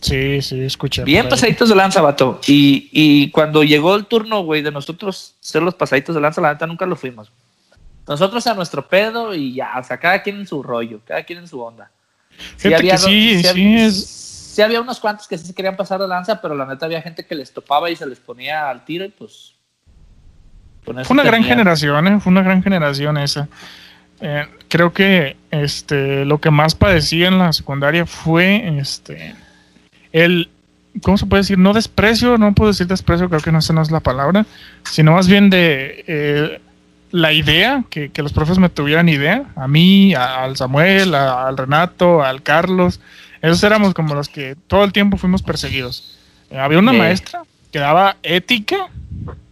Sí, sí, escuché. Bien pasaditos de lanza, vato. Y, y cuando llegó el turno, güey, de nosotros ser los pasaditos de lanza, la neta nunca lo fuimos. Nosotros a nuestro pedo y ya, o sea, cada quien en su rollo, cada quien en su onda. Sí, había, sí, sí, es... sí, había unos cuantos que sí se querían pasar de lanza, pero la neta había gente que les topaba y se les ponía al tiro y pues... Fue una gran generación, ¿eh? Fue una gran generación esa. Eh, creo que este, lo que más padecí en la secundaria fue este, el, ¿cómo se puede decir? No desprecio, no puedo decir desprecio, creo que no, esa no es la palabra, sino más bien de eh, la idea, que, los profes me tuvieran idea, a mí, al Samuel, al Renato, al Carlos, esos éramos como los que todo el tiempo fuimos perseguidos. Eh, había una maestra que daba ética,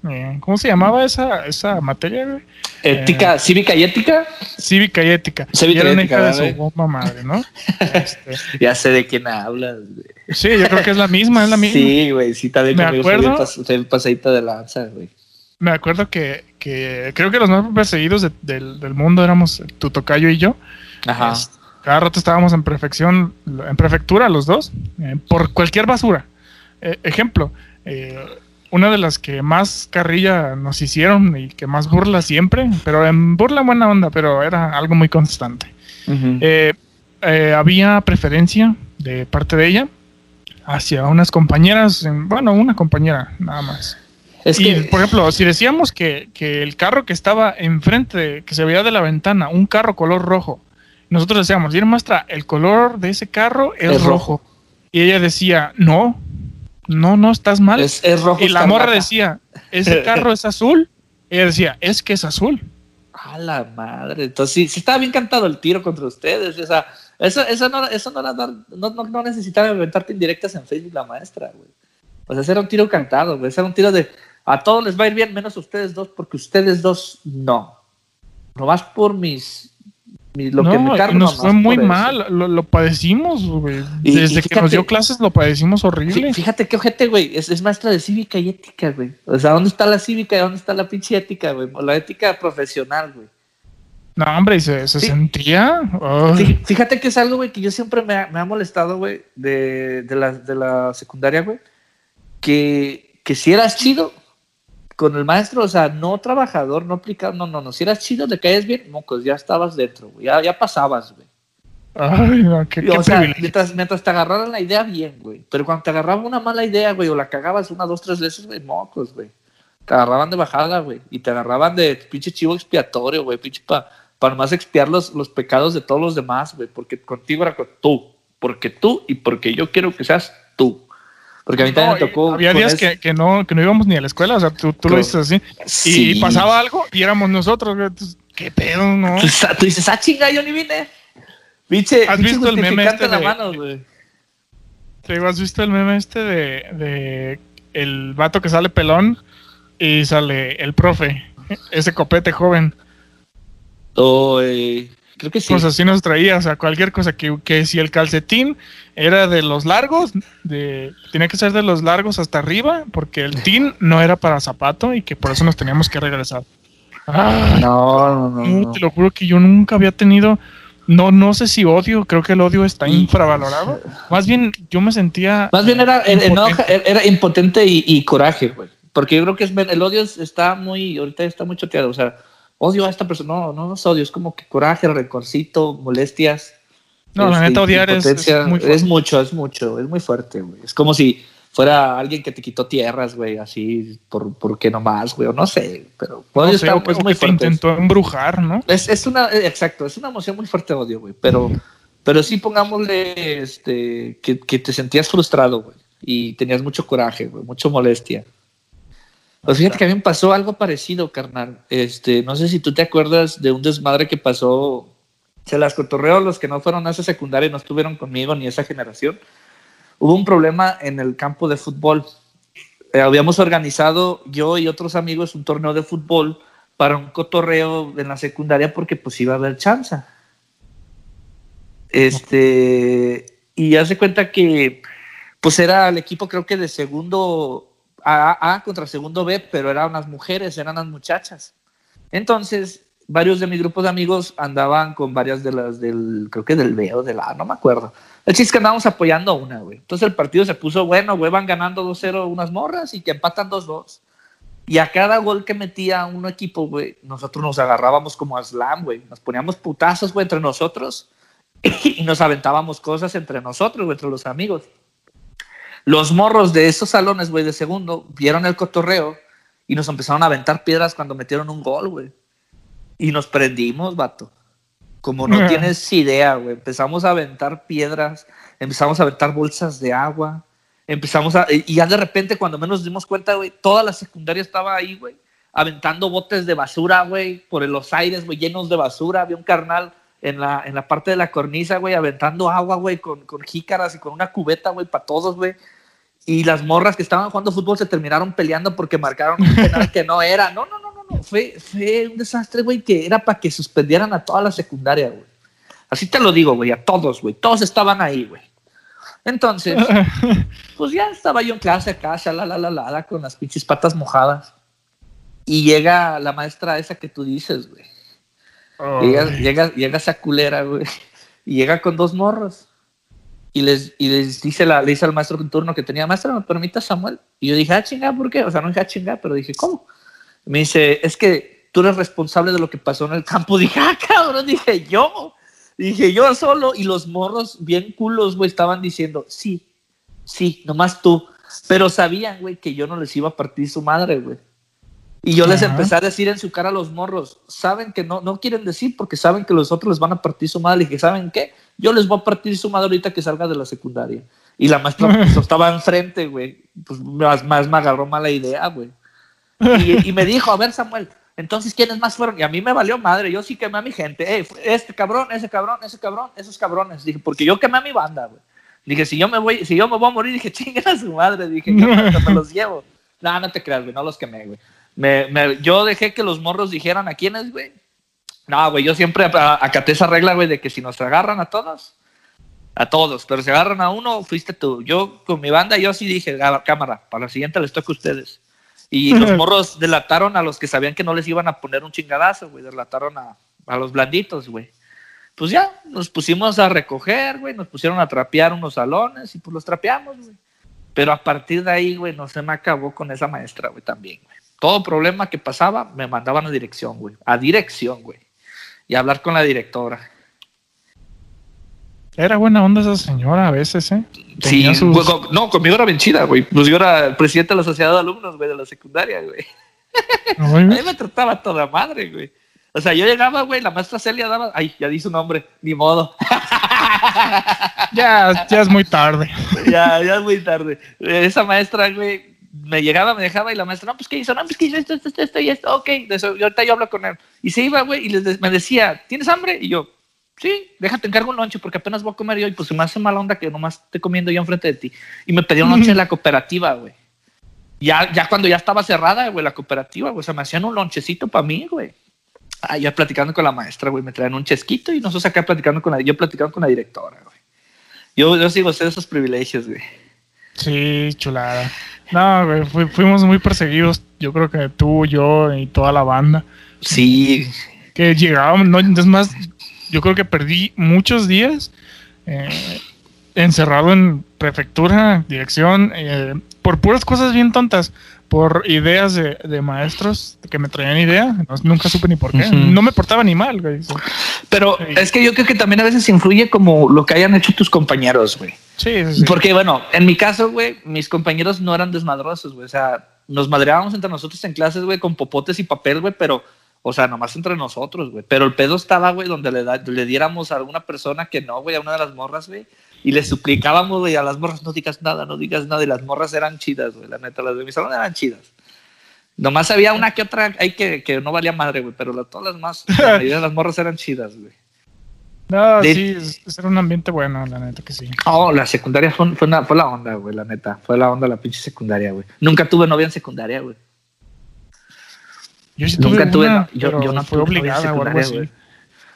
eh, ¿cómo se llamaba esa, esa materia? Ética, cívica y ética. Cívica y ética. Cívica y ética. de su bomba madre, ¿no? [LAUGHS] Este, ya sé de quién hablas, güey. Sí, yo creo que es la misma, es la misma. Sí, güey, sí, también me acuerdo. el pasadita de lanza, güey. Me acuerdo que, que, creo que los más perseguidos del, del, mundo éramos tu tocayo y yo. Ajá. cada rato estábamos en prefección, en prefectura los dos, eh, por cualquier basura. Eh, ejemplo, eh, una de las que más carrilla nos hicieron y que más burla siempre, pero en burla buena onda, pero era algo muy constante. Eh, eh, había preferencia de parte de ella hacia unas compañeras, bueno, una compañera nada más. Es y, por ejemplo, si decíamos que, el carro que estaba enfrente, que se veía de la ventana, un carro color rojo, nosotros decíamos, mira, maestra, el color de ese carro es, rojo. Y ella decía, no, no, no, estás mal. Es, rojo. Y la morra decía, ese carro es azul. Y ella decía, es que es azul. A la madre. Entonces, sí, sí estaba bien cantado el tiro contra ustedes. O sea, eso, eso no, eso no, no, no, necesitaba inventarte indirectas en Facebook la maestra, güey. O sea, ese era un tiro cantado, güey. Ese era un tiro de a todos les va a ir bien, menos a ustedes dos, porque ustedes dos no. No vas por mis lo que me nos fue muy mal, lo, padecimos, güey. Desde que nos dio clases lo padecimos horrible. Fíjate qué ojete, güey. Es, maestra de cívica y ética, güey. O sea, ¿dónde está la cívica y dónde está la pinche ética, güey? O la ética profesional, güey. No, hombre, se, se sentía. Fíjate que es algo, güey, que yo siempre me ha, molestado, güey, de, de, la, de la secundaria, güey. Que, que si eras chido, con el maestro, o sea, no trabajador, no aplicado, no, no, no. Si eras chido, te caes bien, mocos, ya estabas dentro, güey. Ya, ya pasabas, güey. Ay, no, qué, o sea, mientras, mientras, te agarraran la idea, bien, güey. Pero cuando te agarraban una mala idea, güey, o la cagabas una, dos, tres veces, güey, mocos, güey. Te agarraban de bajada, güey. Y te agarraban de pinche chivo expiatorio, güey. Pinche para pa nomás expiar los, los pecados de todos los demás, güey. Porque contigo era con tú. Porque tú y porque yo quiero que seas tú. Porque a mí también me tocó. Había días que, que, no, que no íbamos ni a la escuela, o sea, tú, tú lo dices así. Y, pasaba algo y éramos nosotros, ¿Qué pedo, no? Tú, dices, ah, chinga, yo ni vine. Biche, ¿Has visto el meme este de, mano, ¿Has visto el meme este de, de el vato que sale pelón y sale el profe, ese copete joven? Oh, eh, creo que sí. Pues así nos traía, o sea, cualquier cosa que, que si el calcetín era de los largos, de, tenía que ser de los largos hasta arriba, porque el tin no era para zapato y que por eso nos teníamos que regresar. No, no, no, Te lo juro que yo nunca había tenido. No, no sé si odio, creo que el odio está infravalorado. Más bien, yo me sentía. Más bien era, impotente. era, impotente y, coraje, güey. Porque yo creo que es, el odio está muy, ahorita está muy choteado. O sea, odio a esta persona. No, no, es odio, es como que coraje, recorcito, molestias. No, la neta, este, odiar es, es, es, mucho, es mucho, es muy fuerte, güey. Es como si fuera alguien que te quitó tierras, güey, así, por, por qué nomás, güey, o no sé, pero no sé, es muy fuerte. intentó embrujar, ¿no? Es, es una, exacto, es una emoción muy fuerte de odio, güey, pero, pero sí pongámosle, este, que, que te sentías frustrado, güey, y tenías mucho coraje, güey, mucha molestia. Pues fíjate que a mí me pasó algo parecido, carnal. Este, no sé si tú te acuerdas de un desmadre que pasó. Se las cotorreo los que no fueron a esa secundaria y no estuvieron conmigo ni esa generación hubo un problema en el campo de fútbol. Eh, habíamos organizado yo y otros amigos un torneo de fútbol para un cotorreo en la secundaria porque pues iba a haber chance. Este, y hace cuenta que pues era el equipo creo que de segundo A, A contra segundo B, pero eran las mujeres, eran las muchachas. Entonces, varios de mi grupo de amigos andaban con varias de las del, creo que del B o del A, no me acuerdo el chiste es que andábamos apoyando a una, güey. Entonces el partido se puso bueno, güey, van ganando 2-0 unas morras y que empatan 2-2. Y a cada gol que metía un equipo, güey, nosotros nos agarrábamos como a slam, güey. Nos poníamos putazos, güey, entre nosotros [LAUGHS] y nos aventábamos cosas entre nosotros, güey, entre los amigos. Los morros de esos salones, güey, de segundo, vieron el cotorreo y nos empezaron a aventar piedras cuando metieron un gol, güey. Y nos prendimos, vato. Como no tienes idea, güey. Empezamos a aventar piedras, empezamos a aventar bolsas de agua, empezamos a... Y ya de repente, cuando menos nos dimos cuenta, güey, toda la secundaria estaba ahí, güey, aventando botes de basura, güey, por los aires, güey, llenos de basura. Había un carnal en la, en la parte de la cornisa, güey, aventando agua, güey, con, con jícaras y con una cubeta, güey, para todos, güey. Y las morras que estaban jugando fútbol se terminaron peleando porque marcaron un penal que no era. No, no, no fue, fue un desastre, güey, que era para que suspendieran a toda la secundaria, güey. Así te lo digo, güey, a todos, güey. Todos estaban ahí, güey. Entonces, [LAUGHS] pues ya estaba yo en clase acá, la la la la, con las pinches patas mojadas. Y llega la maestra esa que tú dices, güey. Llega, llega, llega, esa culera, güey. Y llega con dos morros. Y les, y les dice, la, le dice al maestro en turno que tenía, maestra, ¿me permita Samuel? Y yo dije, ah, chinga, ¿por qué? O sea, no dije, ah, chinga, pero dije, ¿cómo? Me dice, es que tú eres responsable de lo que pasó en el campo. [LAUGHS] Dije, ah, cabrón, dije yo. Dije yo solo y los morros bien culos, güey, estaban diciendo, sí, sí, nomás tú. Pero sabían, güey, que yo no les iba a partir su madre, güey. Y yo les empecé a decir en su cara a los morros, saben que no, no quieren decir porque saben que los otros les van a partir su madre. Y que saben qué, yo les voy a partir su madre ahorita que salga de la secundaria. Y la maestra [LAUGHS] pues, estaba enfrente, güey. Pues más, más me agarró mala idea, güey. Y, me dijo, a ver, Samuel, entonces, ¿quiénes más fueron? Y a mí me valió madre, yo sí quemé a mi gente. este cabrón, ese cabrón, ese cabrón, esos cabrones. Dije, porque yo quemé a mi banda, güey. Dije, si yo me voy, si yo me voy a morir, [LAUGHS] dije, chinga a su madre. Dije, yo me los llevo. No, no te creas, güey, no los quemé, güey. Me, me, yo dejé que los morros dijeran a quiénes, güey. No, güey, yo siempre acaté esa regla, güey, de que si nos agarran a todos, a todos, pero si agarran a uno, fuiste tú. Yo con mi banda, yo sí dije, cámara, para la siguiente les toca a ustedes. Y [LAUGHS] los morros delataron a los que sabían que no les iban a poner un chingadazo, güey. Delataron a, a los blanditos, güey. Pues ya, nos pusimos a recoger, güey. Nos pusieron a trapear unos salones y pues los trapeamos, güey. Pero a partir de ahí, güey, no se me acabó con esa maestra, güey, también, güey. Todo problema que pasaba, me mandaban a dirección, güey. A dirección, güey. Y a hablar con la directora. Era buena onda esa señora a veces, ¿eh? sí, no, conmigo era bien chida, güey. Pues yo era el presidente de la sociedad de alumnos, güey, de la secundaria, güey. [LAUGHS] a mí me trataba toda madre, güey. O sea, yo llegaba, güey, la maestra Celia daba, ay, ya di su nombre, ni modo. ya, ya es muy tarde. [LAUGHS] ya, ya es muy tarde. Esa maestra, güey, me llegaba, me dejaba y la maestra, no, pues qué hizo, no, pues qué hizo esto, esto, esto y esto, ok, eso, y ahorita yo hablo con él. Y se iba, güey, y les, me decía, ¿tienes hambre? Y yo, sí, déjate encargo un lonche porque apenas voy a comer yo y pues se me hace mala onda que nomás esté comiendo yo enfrente de ti. Y me pedía un lonche en la cooperativa, güey. Ya, ya cuando ya estaba cerrada, güey, la cooperativa, güey, o sea, me hacían un lonchecito para mí, güey. Ah, ya platicando con la maestra, güey, me traían un chesquito y nosotros acá platicando con la, yo platicando con la directora, güey. Yo, yo sigo de esos privilegios, güey. Sí, chulada. No, güey, fuimos muy perseguidos. Yo creo que tú, yo y toda la banda. Sí. Que llegábamos, no, es más, yo creo que perdí muchos días eh, encerrado en prefectura, dirección, eh, por puras cosas bien tontas, por ideas de, maestros que me traían idea, nunca supe ni por qué, no me portaba ni mal, güey. Pero es que yo creo que también a veces influye como lo que hayan hecho tus compañeros, güey. Sí, sí, Porque, bueno, en mi caso, güey, mis compañeros no eran desmadrosos, güey. O sea, nos madreábamos entre nosotros en clases, güey, con popotes y papel, güey, pero, o sea, nomás entre nosotros, güey. Pero el pedo estaba, güey, donde le, le diéramos a alguna persona que no, güey, a una de las morras, güey. Y le suplicábamos, güey, a las morras, no digas nada, no digas nada. Y las morras eran chidas, güey, la neta, las de mi salón eran chidas. Nomás había una que otra ahí que, que no valía madre, güey, pero todas las más, la mayoría de las morras eran chidas, güey. No, sí, era un ambiente bueno, la neta que sí. Oh, la secundaria fue, fue, fue la onda, güey, la neta. Fue la onda la pinche secundaria, güey. Nunca tuve novia en secundaria, güey. Yo sí tuve nunca tuve, yo, yo, no fue tuve obligada novia güey.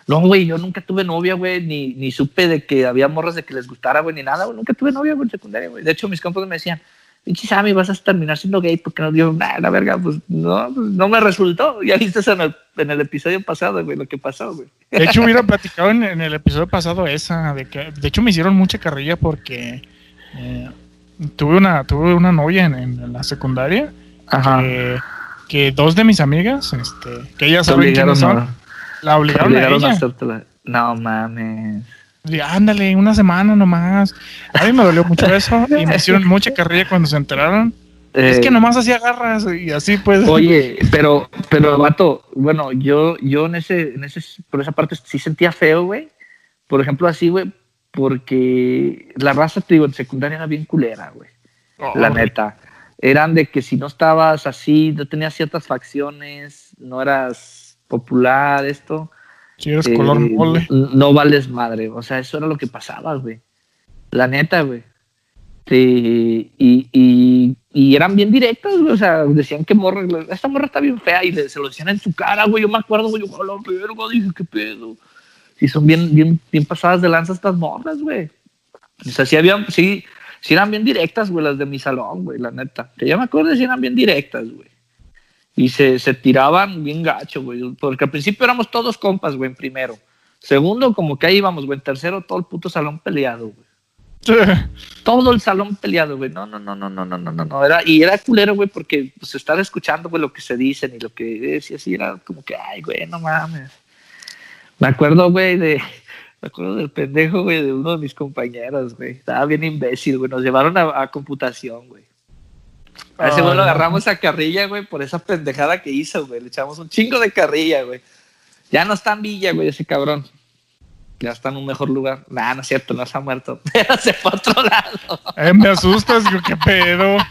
No, güey, yo nunca tuve novia, güey, ni, ni supe de que había morras de que les gustara, güey, ni nada, güey. Nunca tuve novia, güey, en secundaria, güey. De hecho, mis compas me decían, pinche Sammy, vas a terminar siendo gay porque no dio nada, la verga, pues no, pues, no me resultó. Ya viste en el, en el episodio pasado, güey, lo que pasó, güey. De hecho, hubiera platicado en, el episodio pasado esa, de que, de hecho, me hicieron mucha carrilla porque eh, tuve una tuve una novia en, la secundaria Ajá. Que, dos de mis amigas, este, que ellas saben quiénes son, la obligaron, a, ella. No mames ándale, una semana nomás. A mí me dolió mucho [LAUGHS] eso y me hicieron mucha carrilla cuando se enteraron. es que eh, nomás hacía garras y así pues. Oye, [LAUGHS] pero, pero, vato, bueno, yo, yo en ese, en ese, por esa parte sí sentía feo, güey. Por ejemplo, así, güey, porque la raza, te digo, en secundaria era bien culera, güey. la neta. Eran de que si no estabas así, no tenías ciertas facciones, no eras popular, esto, si eres color eh, mole. No vales madre. O sea, eso era lo que pasaba, güey. La neta, güey. Sí, y, y, y, eran bien directas, güey. O sea, decían que morra, esta morra está bien fea y se lo decían en su cara, güey. Yo me acuerdo, güey. Yo, la verga, dije, qué pedo. Sí, son bien, bien, bien pasadas de lanza estas morras, güey. O sea, sí habían, sí, sí eran bien directas, güey, las de mi salón, güey, la neta. Que ya me acuerdo, sí eran bien directas, güey y se, se tiraban bien gacho, güey. Porque al principio éramos todos compas, güey, en primero. Segundo, como que ahí íbamos, güey. En tercero, todo el puto salón peleado, güey. Todo el salón peleado, güey. No, no, no, no, no, no, no, no, no. Era, y era culero, güey, porque pues estaba escuchando, güey, lo que se dicen y lo que decía así, era como que, ay, güey, no mames. Me acuerdo, güey, de. Me acuerdo del pendejo, güey, de uno de mis compañeros, güey. Estaba bien imbécil, güey. Nos llevaron a, a computación, güey. A ese güey lo agarramos a carrilla, güey, por esa pendejada que hizo, güey. Le echamos un chingo de carrilla, güey. Ya no está en Villa, güey, ese cabrón. Ya está en un mejor lugar. Nah, no es cierto, no se ha muerto. [LAUGHS] Pero se fue a otro lado. Eh, me asustas, güey, qué pedo. [LAUGHS]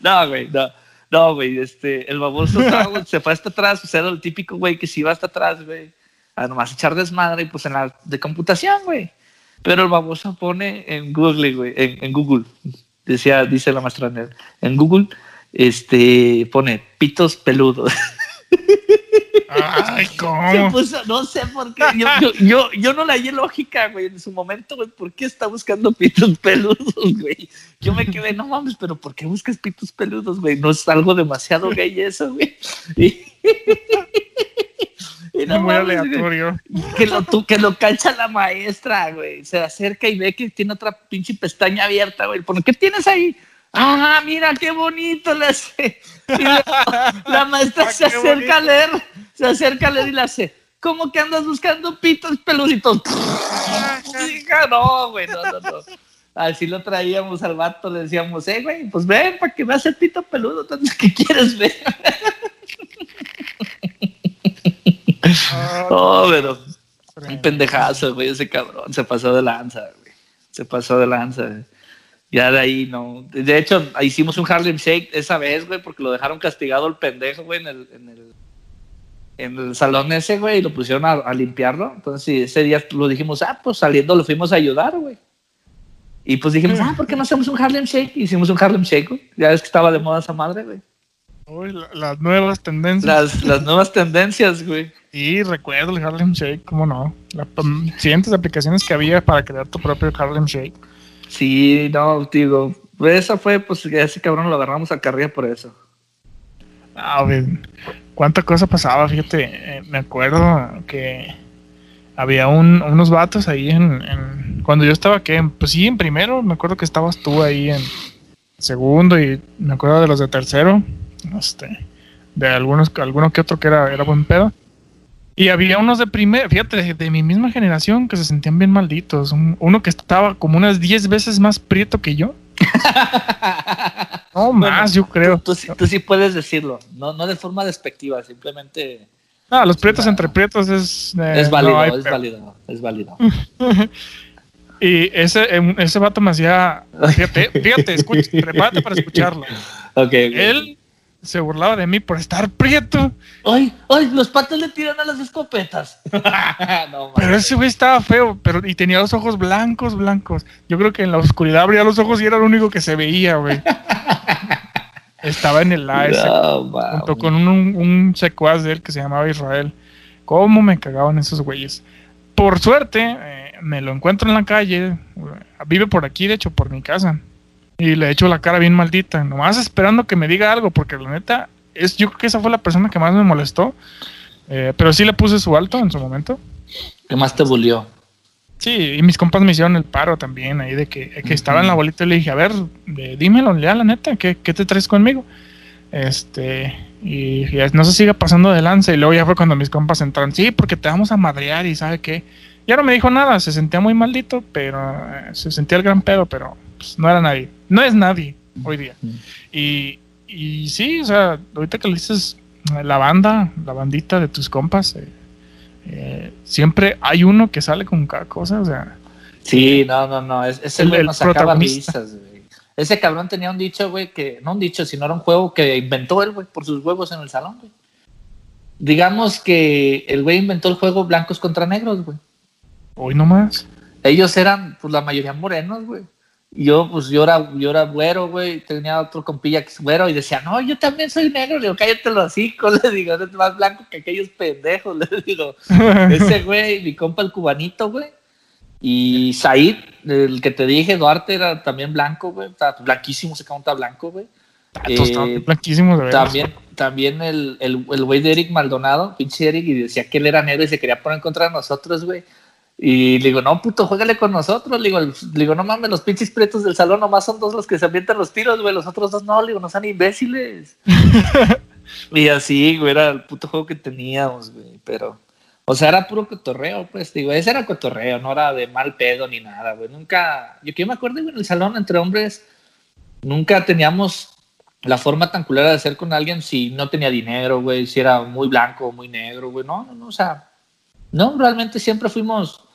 No, güey, no. No, güey, este, el baboso se fue hasta atrás, pues era el típico, güey, que si iba hasta atrás, güey, a nomás echar desmadre y pues en la de computación, güey. Pero el baboso pone en Google, güey, en, en Google, decía, dice la maestra en Google, este, pone pitos peludos. Ay, [LAUGHS] ¿cómo? no sé por qué. Yo, yo, yo, no le hallé lógica, güey, en su momento, güey. ¿Por qué está buscando pitos [LAUGHS] peludos, güey? Yo me quedé, no mames, pero ¿por qué buscas pitos peludos, güey? No es algo demasiado gay eso, güey. [LAUGHS] [LAUGHS] no, muy aleatorio. Que lo, que lo calcha la maestra, güey. Se acerca y ve que tiene otra pinche pestaña abierta, güey. ¿Por qué tienes ahí? Ah, mira qué bonito le hace. [LAUGHS] la, maestra ah, se acerca a leer, se acerca a leer y le hace. ¿Cómo que andas buscando pitos peluditos? [LAUGHS] no, güey, no, no, no. Así lo traíamos al vato, le decíamos, eh, güey, pues ven para que veas el pito peludo, tanto que quieres ver. [LAUGHS] oh, pero pendejazo, güey, ese cabrón. Se pasó de lanza, güey. Se pasó de lanza. Ya de ahí no. De hecho, hicimos un Harlem Shake esa vez, güey, porque lo dejaron castigado el pendejo, güey, en el, en el, en el salón ese, güey, y lo pusieron a, limpiarlo. Entonces, ese día lo dijimos, ah, pues saliendo lo fuimos a ayudar, güey. Y pues dijimos, ah, ¿por qué no hacemos un Harlem Shake? Hicimos un Harlem Shake, güey. Ya ves que estaba de moda esa madre, güey. Uy, las nuevas tendencias. Las, las nuevas tendencias, güey. Sí, recuerdo el Harlem Shake, cómo no. Las siguientes aplicaciones que había para crear tu propio Harlem Shake. Sí, no, digo, esa fue, pues ese cabrón lo agarramos a carrera por eso. Ah, cuánta cosa pasaba, fíjate, eh, me acuerdo que había unos vatos ahí en, cuando yo estaba que pues sí en primero me acuerdo que estabas tú ahí en segundo y me acuerdo de los de tercero este de algunos alguno que otro que era era buen pedo y había unos de primer, fíjate, de, mi misma generación que se sentían bien malditos. uno que estaba como unas 10 veces más prieto que yo. [LAUGHS] no, más, yo creo. Tú, sí puedes decirlo, no, no de forma despectiva, simplemente. Ah, los prietos entre prietos es. Eh, es válido, es válido, es [LAUGHS] válido. y ese, em, ese vato me hacía. Fíjate, fíjate, escucha, prepárate para escucharlo. [LAUGHS] Okay, Él se burlaba de mí por estar prieto. Ay, ay, los patos le tiran a las escopetas. [LAUGHS] pero ese güey estaba feo, pero y tenía los ojos blancos, blancos. Yo creo que en la oscuridad abría los ojos y era lo único que se veía, güey. [LAUGHS] estaba en el AS junto con un, un, secuaz de él que se llamaba Israel. ¿Cómo me cagaban esos güeyes? Por suerte, eh, me lo encuentro en la calle. Vive por aquí, de hecho, por mi casa y le echo la cara bien maldita, nomás esperando que me diga algo, porque la neta, es, yo creo que esa fue la persona que más me molestó. Eh, pero sí le puse su alto en su momento. ¿Qué más te bulió? Sí, y mis compas me hicieron el paro también ahí de que, estaba en la bolita y le dije, a ver, dímelo, ya la neta, ¿qué, te traes conmigo? Este, y, no se siga pasando de lanza. Y luego ya fue cuando mis compas entraron, sí, porque te vamos a madrear y sabe qué. Ya no me dijo nada, se sentía muy maldito, pero eh, se sentía el gran pedo, pero pues, no era nadie. No es nadie hoy día. Y, y sí, o sea, ahorita que le dices la banda, la bandita de tus compas, eh, eh, siempre hay uno que sale con cada cosa, o sea. Sí, no, no, no, es, el, que nos sacaba risas, güey. Ese cabrón tenía un dicho, güey, que no un dicho, sino era un juego que inventó él, güey, por sus huevos en el salón, güey. Digamos que el güey inventó el juego blancos contra negros, güey. Hoy nomás. Ellos eran, pues la mayoría morenos, güey yo, pues, yo era, yo era güero, güey, tenía otro compilla que es güero y decía, no, yo también soy negro. Le digo, cállate los hijos, [LAUGHS] le digo, eres más blanco que aquellos pendejos, [LAUGHS] le digo. [LAUGHS] Ese güey, mi compa el cubanito, güey. Y Said, el que te dije, Duarte, era también blanco, güey. blanquísimo, se cuenta blanco, güey. Ah, eh, blanquísimo, de También, también el, el, el güey de Eric Maldonado, pinche Eric, y decía que él era negro y se quería poner contra nosotros, güey. Y le digo, no, puto, juégale con nosotros. Le digo, le digo, no mames, los pinches pretos del salón nomás son dos los que se avientan los tiros, güey. Los otros dos no, le digo, no sean imbéciles. [LAUGHS] y así, güey, era el puto juego que teníamos, güey. Pero, o sea, era puro cotorreo, pues, digo, ese era cotorreo, no era de mal pedo ni nada, güey. Nunca, yo que me acuerdo, güey, en el salón entre hombres, nunca teníamos la forma tan culera de hacer con alguien si no tenía dinero, güey, si era muy blanco o muy negro, güey. No, no, no, o sea, no, realmente siempre fuimos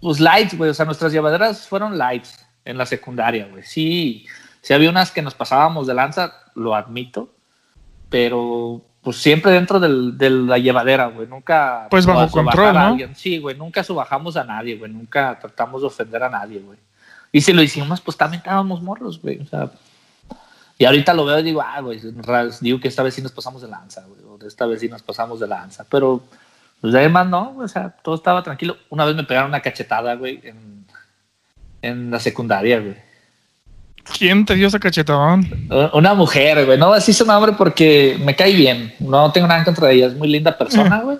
pues lights, güey, o sea, nuestras llevaderas fueron lights en la secundaria, güey. Sí, sí había unas que nos pasábamos de lanza, lo admito, pero pues siempre dentro del, de la llevadera, güey, nunca... Pues bajo control, ¿no? Sí, güey, nunca subajamos a nadie, güey, nunca tratamos de ofender a nadie, güey. Y si lo hicimos, pues también estábamos morros, güey, o sea... Y ahorita lo veo y digo, ah, güey, digo que esta vez sí nos pasamos de lanza, güey, o esta vez sí nos pasamos de lanza, pero pues además no, o sea, todo estaba tranquilo. Una vez me pegaron una cachetada, güey, en, en la secundaria, güey. ¿Quién te dio esa cachetadón? Una mujer, güey. No así su nombre porque me cae bien. No tengo nada en contra de ella. Es muy linda persona, [LAUGHS] güey.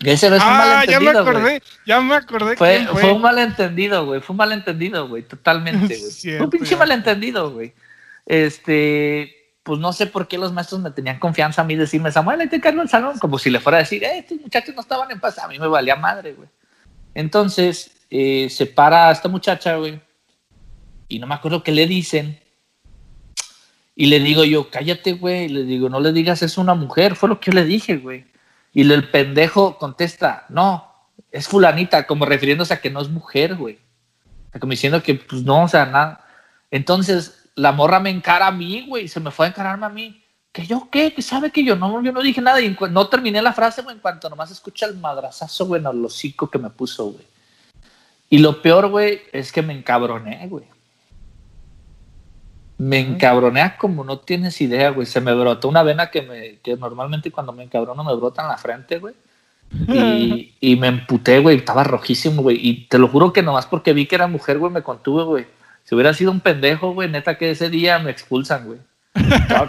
Ese es un ah, malentendido. Ya me acordé, ya me acordé. Fue, fue. fue un malentendido, güey. Fue un malentendido, güey. Totalmente, [LAUGHS] güey. fue un pinche malentendido, güey. Este pues no sé por qué los maestros me tenían confianza a mí decirme, Samuel, ahí te cargo el salón, como si le fuera a decir, eh, estos muchachos no estaban en paz, a mí me valía madre, güey. Entonces, eh, se para esta muchacha, güey, y no me acuerdo qué le dicen, y le digo yo, cállate, güey, le digo, no le digas, es una mujer, fue lo que yo le dije, güey. Y el pendejo contesta, no, es fulanita, como refiriéndose a que no es mujer, güey. Como diciendo que, pues no, o sea, nada. Entonces, la morra me encara a mí, güey, se me fue a encararme a mí. ¿Que yo qué? ¿Que sabe que yo no, yo no dije nada? Y no terminé la frase, güey, en cuanto nomás escucha el madrazazo, güey, en el hocico que me puso, güey. Y lo peor, güey, es que me encabroné, güey. Me encabroné como no tienes idea, güey. Se me brotó una vena que, me, que normalmente cuando me encabrono me brota en la frente, güey. Y, [LAUGHS] y, me emputé, güey. Estaba rojísimo, güey. Y te lo juro que nomás porque vi que era mujer, güey, me contuve, güey. Si hubiera sido un pendejo, güey, neta que ese día me expulsan, güey.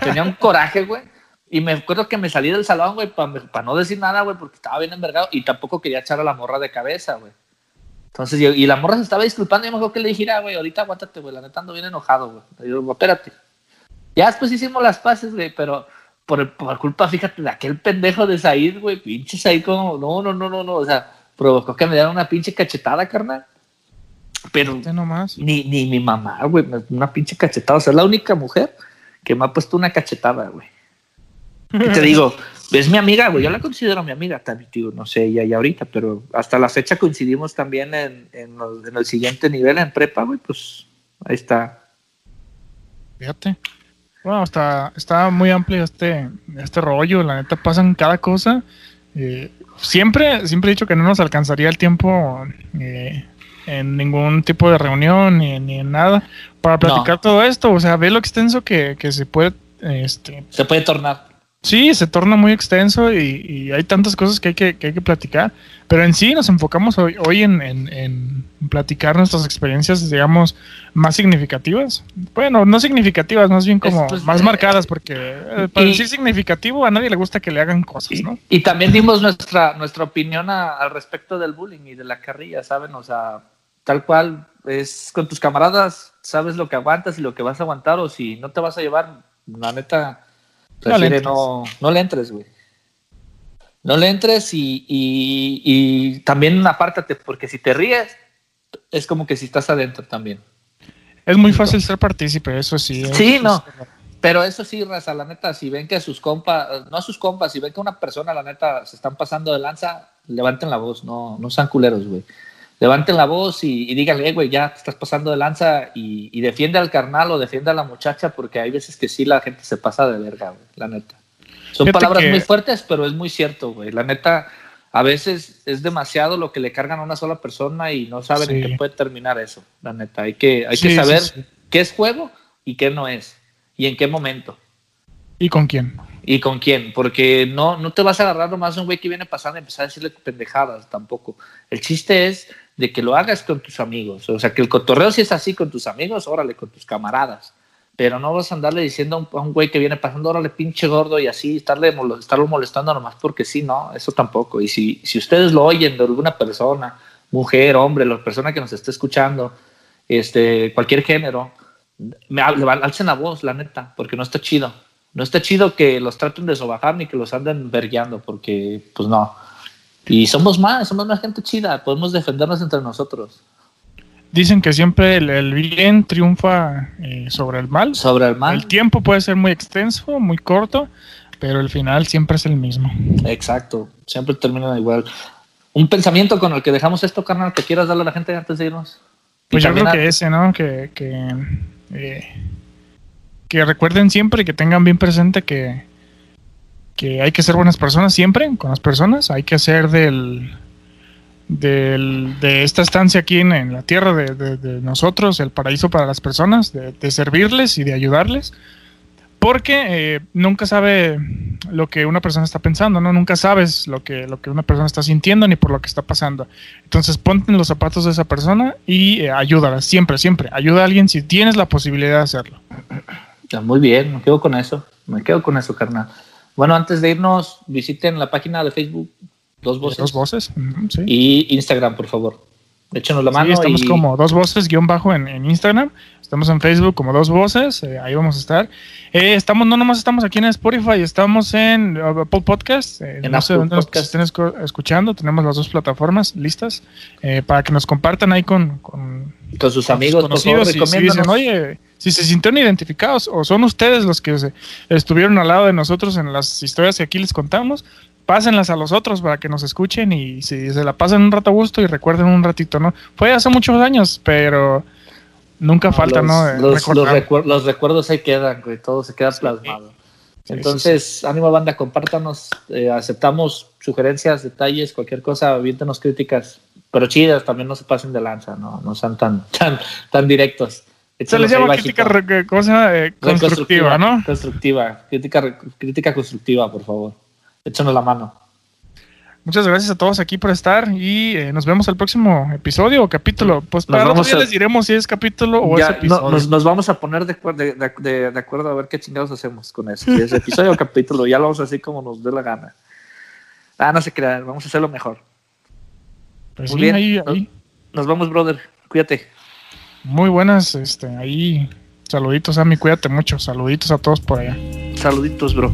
tenía un coraje, güey. Y me acuerdo que me salí del salón, güey, para no decir nada, güey, porque estaba bien envergado y tampoco quería echar a la morra de cabeza, güey. Entonces, y la morra se estaba disculpando y me dijo que le dijera, güey, ahorita aguántate, güey, la neta ando bien enojado, güey. Y yo, espérate. Ya después hicimos las paces, güey, pero por, por, culpa, fíjate, de aquel pendejo de Said, güey, pinche Said como, no, no, no, no, no, o sea, provocó que me dieran una pinche cachetada, carnal. Pero Ni, ni mi mamá, güey, una pinche cachetada. O sea, es la única mujer que me ha puesto una cachetada, güey. Y te digo, [LAUGHS] es mi amiga, güey. Yo la considero mi amiga también, tío. No sé, ella ya ahorita, pero hasta la fecha coincidimos también en, en, el siguiente nivel, en prepa, güey. Pues ahí está. Fíjate. Bueno, está, está muy amplio este, este rollo. La neta, pasan cada cosa. Eh, siempre, siempre he dicho que no nos alcanzaría el tiempo eh, en ningún tipo de reunión ni, ni en nada para platicar todo esto. O sea, ve lo extenso que, que se puede. Este, se puede tornar. Sí, se torna muy extenso y, hay tantas cosas que hay que, que hay que, platicar. Pero en sí nos enfocamos hoy, hoy en, en, platicar nuestras experiencias, digamos, más significativas. Bueno, no significativas, más bien como pues, más eh, marcadas, porque eh, para decir significativo a nadie le gusta que le hagan cosas, ¿no? Y, también dimos nuestra, nuestra opinión al respecto del bullying y de la carrilla, ¿saben? O sea, tal cual es con tus camaradas, sabes lo que aguantas y lo que vas a aguantar, o si no te vas a llevar, la neta, prefiere no, no, le entres, güey. No le entres y, y, también apártate, porque si te ríes, es como que si estás adentro también. Es muy fácil ser partícipe, eso sí. Sí, no. Pero eso sí, raza, la neta, si ven que a sus compas, no a sus compas, si ven que una persona, la neta, se están pasando de lanza, levanten la voz, no, no sean culeros, güey levanten la voz y, y díganle, eh, güey, ya te estás pasando de lanza y, defiende al carnal o defiende a la muchacha porque hay veces que sí la gente se pasa de verga, güey, la neta. Son palabras muy fuertes, pero es muy cierto, güey. La neta, a veces es demasiado lo que le cargan a una sola persona y no saben en qué puede terminar eso, la neta. Hay que, hay que saber qué es juego y qué no es y en qué momento. ¿Y con quién? ¿Y con quién? Porque no, no te vas a agarrar nomás a un güey que viene pasando y empezar a decirle pendejadas tampoco. El chiste es de que lo hagas con tus amigos. O sea, que el cotorreo si es así con tus amigos, órale, con tus camaradas. Pero no vas a andarle diciendo a un, güey que viene pasando, órale, pinche gordo, y así, estarle, estarlo molestando nomás porque sí, no, eso tampoco. Y si, si ustedes lo oyen de alguna persona, mujer, hombre, la persona que nos esté escuchando, este, cualquier género, me, alcen la voz, la neta, porque no está chido. No está chido que los traten de sobajar ni que los anden vergueando, porque, pues no y somos más, somos más gente chida, podemos defendernos entre nosotros. Dicen que siempre el, bien triunfa eh, sobre el mal. Sobre el mal. El tiempo puede ser muy extenso, muy corto, pero el final siempre es el mismo. Exacto, siempre termina igual. Un pensamiento con el que dejamos esto, carnal, que quieras darle a la gente antes de irnos. Pues yo creo que ese, ¿no? Que, que, eh, que recuerden siempre y que tengan bien presente que, que hay que ser buenas personas siempre con las personas, hay que hacer del, de esta estancia aquí en, la tierra de, nosotros el paraíso para las personas, de, servirles y de ayudarles, porque eh, nunca sabe lo que una persona está pensando, ¿no? Nunca sabes lo que, lo que una persona está sintiendo ni por lo que está pasando. Entonces ponte en los zapatos de esa persona y eh, ayúdala, siempre, siempre. Ayuda a alguien si tienes la posibilidad de hacerlo. Muy bien, me quedo con eso, me quedo con eso, carnal. Bueno, antes de irnos, visiten la página de Facebook Dos Voces. Dos Voces, sí. Y Instagram, por favor. Échenos la mano. Sí, estamos como Dos Voces guion bajo en, Instagram. Estamos en Facebook como Dos Voces. Eh, ahí vamos a estar. Eh, estamos, no nomás estamos aquí en Spotify, estamos en uh, Apple Podcast. Eh, en no sé dónde nos estén escuchando. Tenemos las dos plataformas listas para que nos compartan ahí con, con, sus amigos, conocidos. y, si dicen, oye, si se sintieron identificados o son ustedes los que estuvieron al lado de nosotros en las historias que aquí les contamos, pásenlas a los otros para que nos escuchen y si se la pasan un rato a gusto y recuerden un ratito, ¿no? Fue hace muchos años, pero nunca falta, ¿no? Los, los, recuerdos ahí quedan, güey, todo se queda plasmado. Entonces, ánimo banda, compártanos, eh, aceptamos sugerencias, detalles, cualquier cosa, aviéntenos críticas, pero chidas, también no se pasen de lanza, no, no sean tan, [LAUGHS] tan, tan directos. Se les llama crítica ¿cómo se llama? Eh, constructiva, ¿no? Constructiva, crítica, crítica constructiva, por favor. Échanos la mano. Muchas gracias a todos aquí por estar y eh, nos vemos el próximo episodio o capítulo. Pues para los les diremos si es capítulo o es episodio. nos, vamos a poner de, de, de, acuerdo a ver qué chingados hacemos con eso. Si es episodio o [LAUGHS] capítulo, ya lo vamos a hacer como nos dé la gana. Ah, no se crean, vamos a hacerlo mejor. Pues Muy bien. Ahí, ahí. Nos, vamos, brother. Cuídate. Muy buenas, este, ahí. Saluditos a mí, cuídate mucho. Saluditos a todos por allá. Saluditos, bro.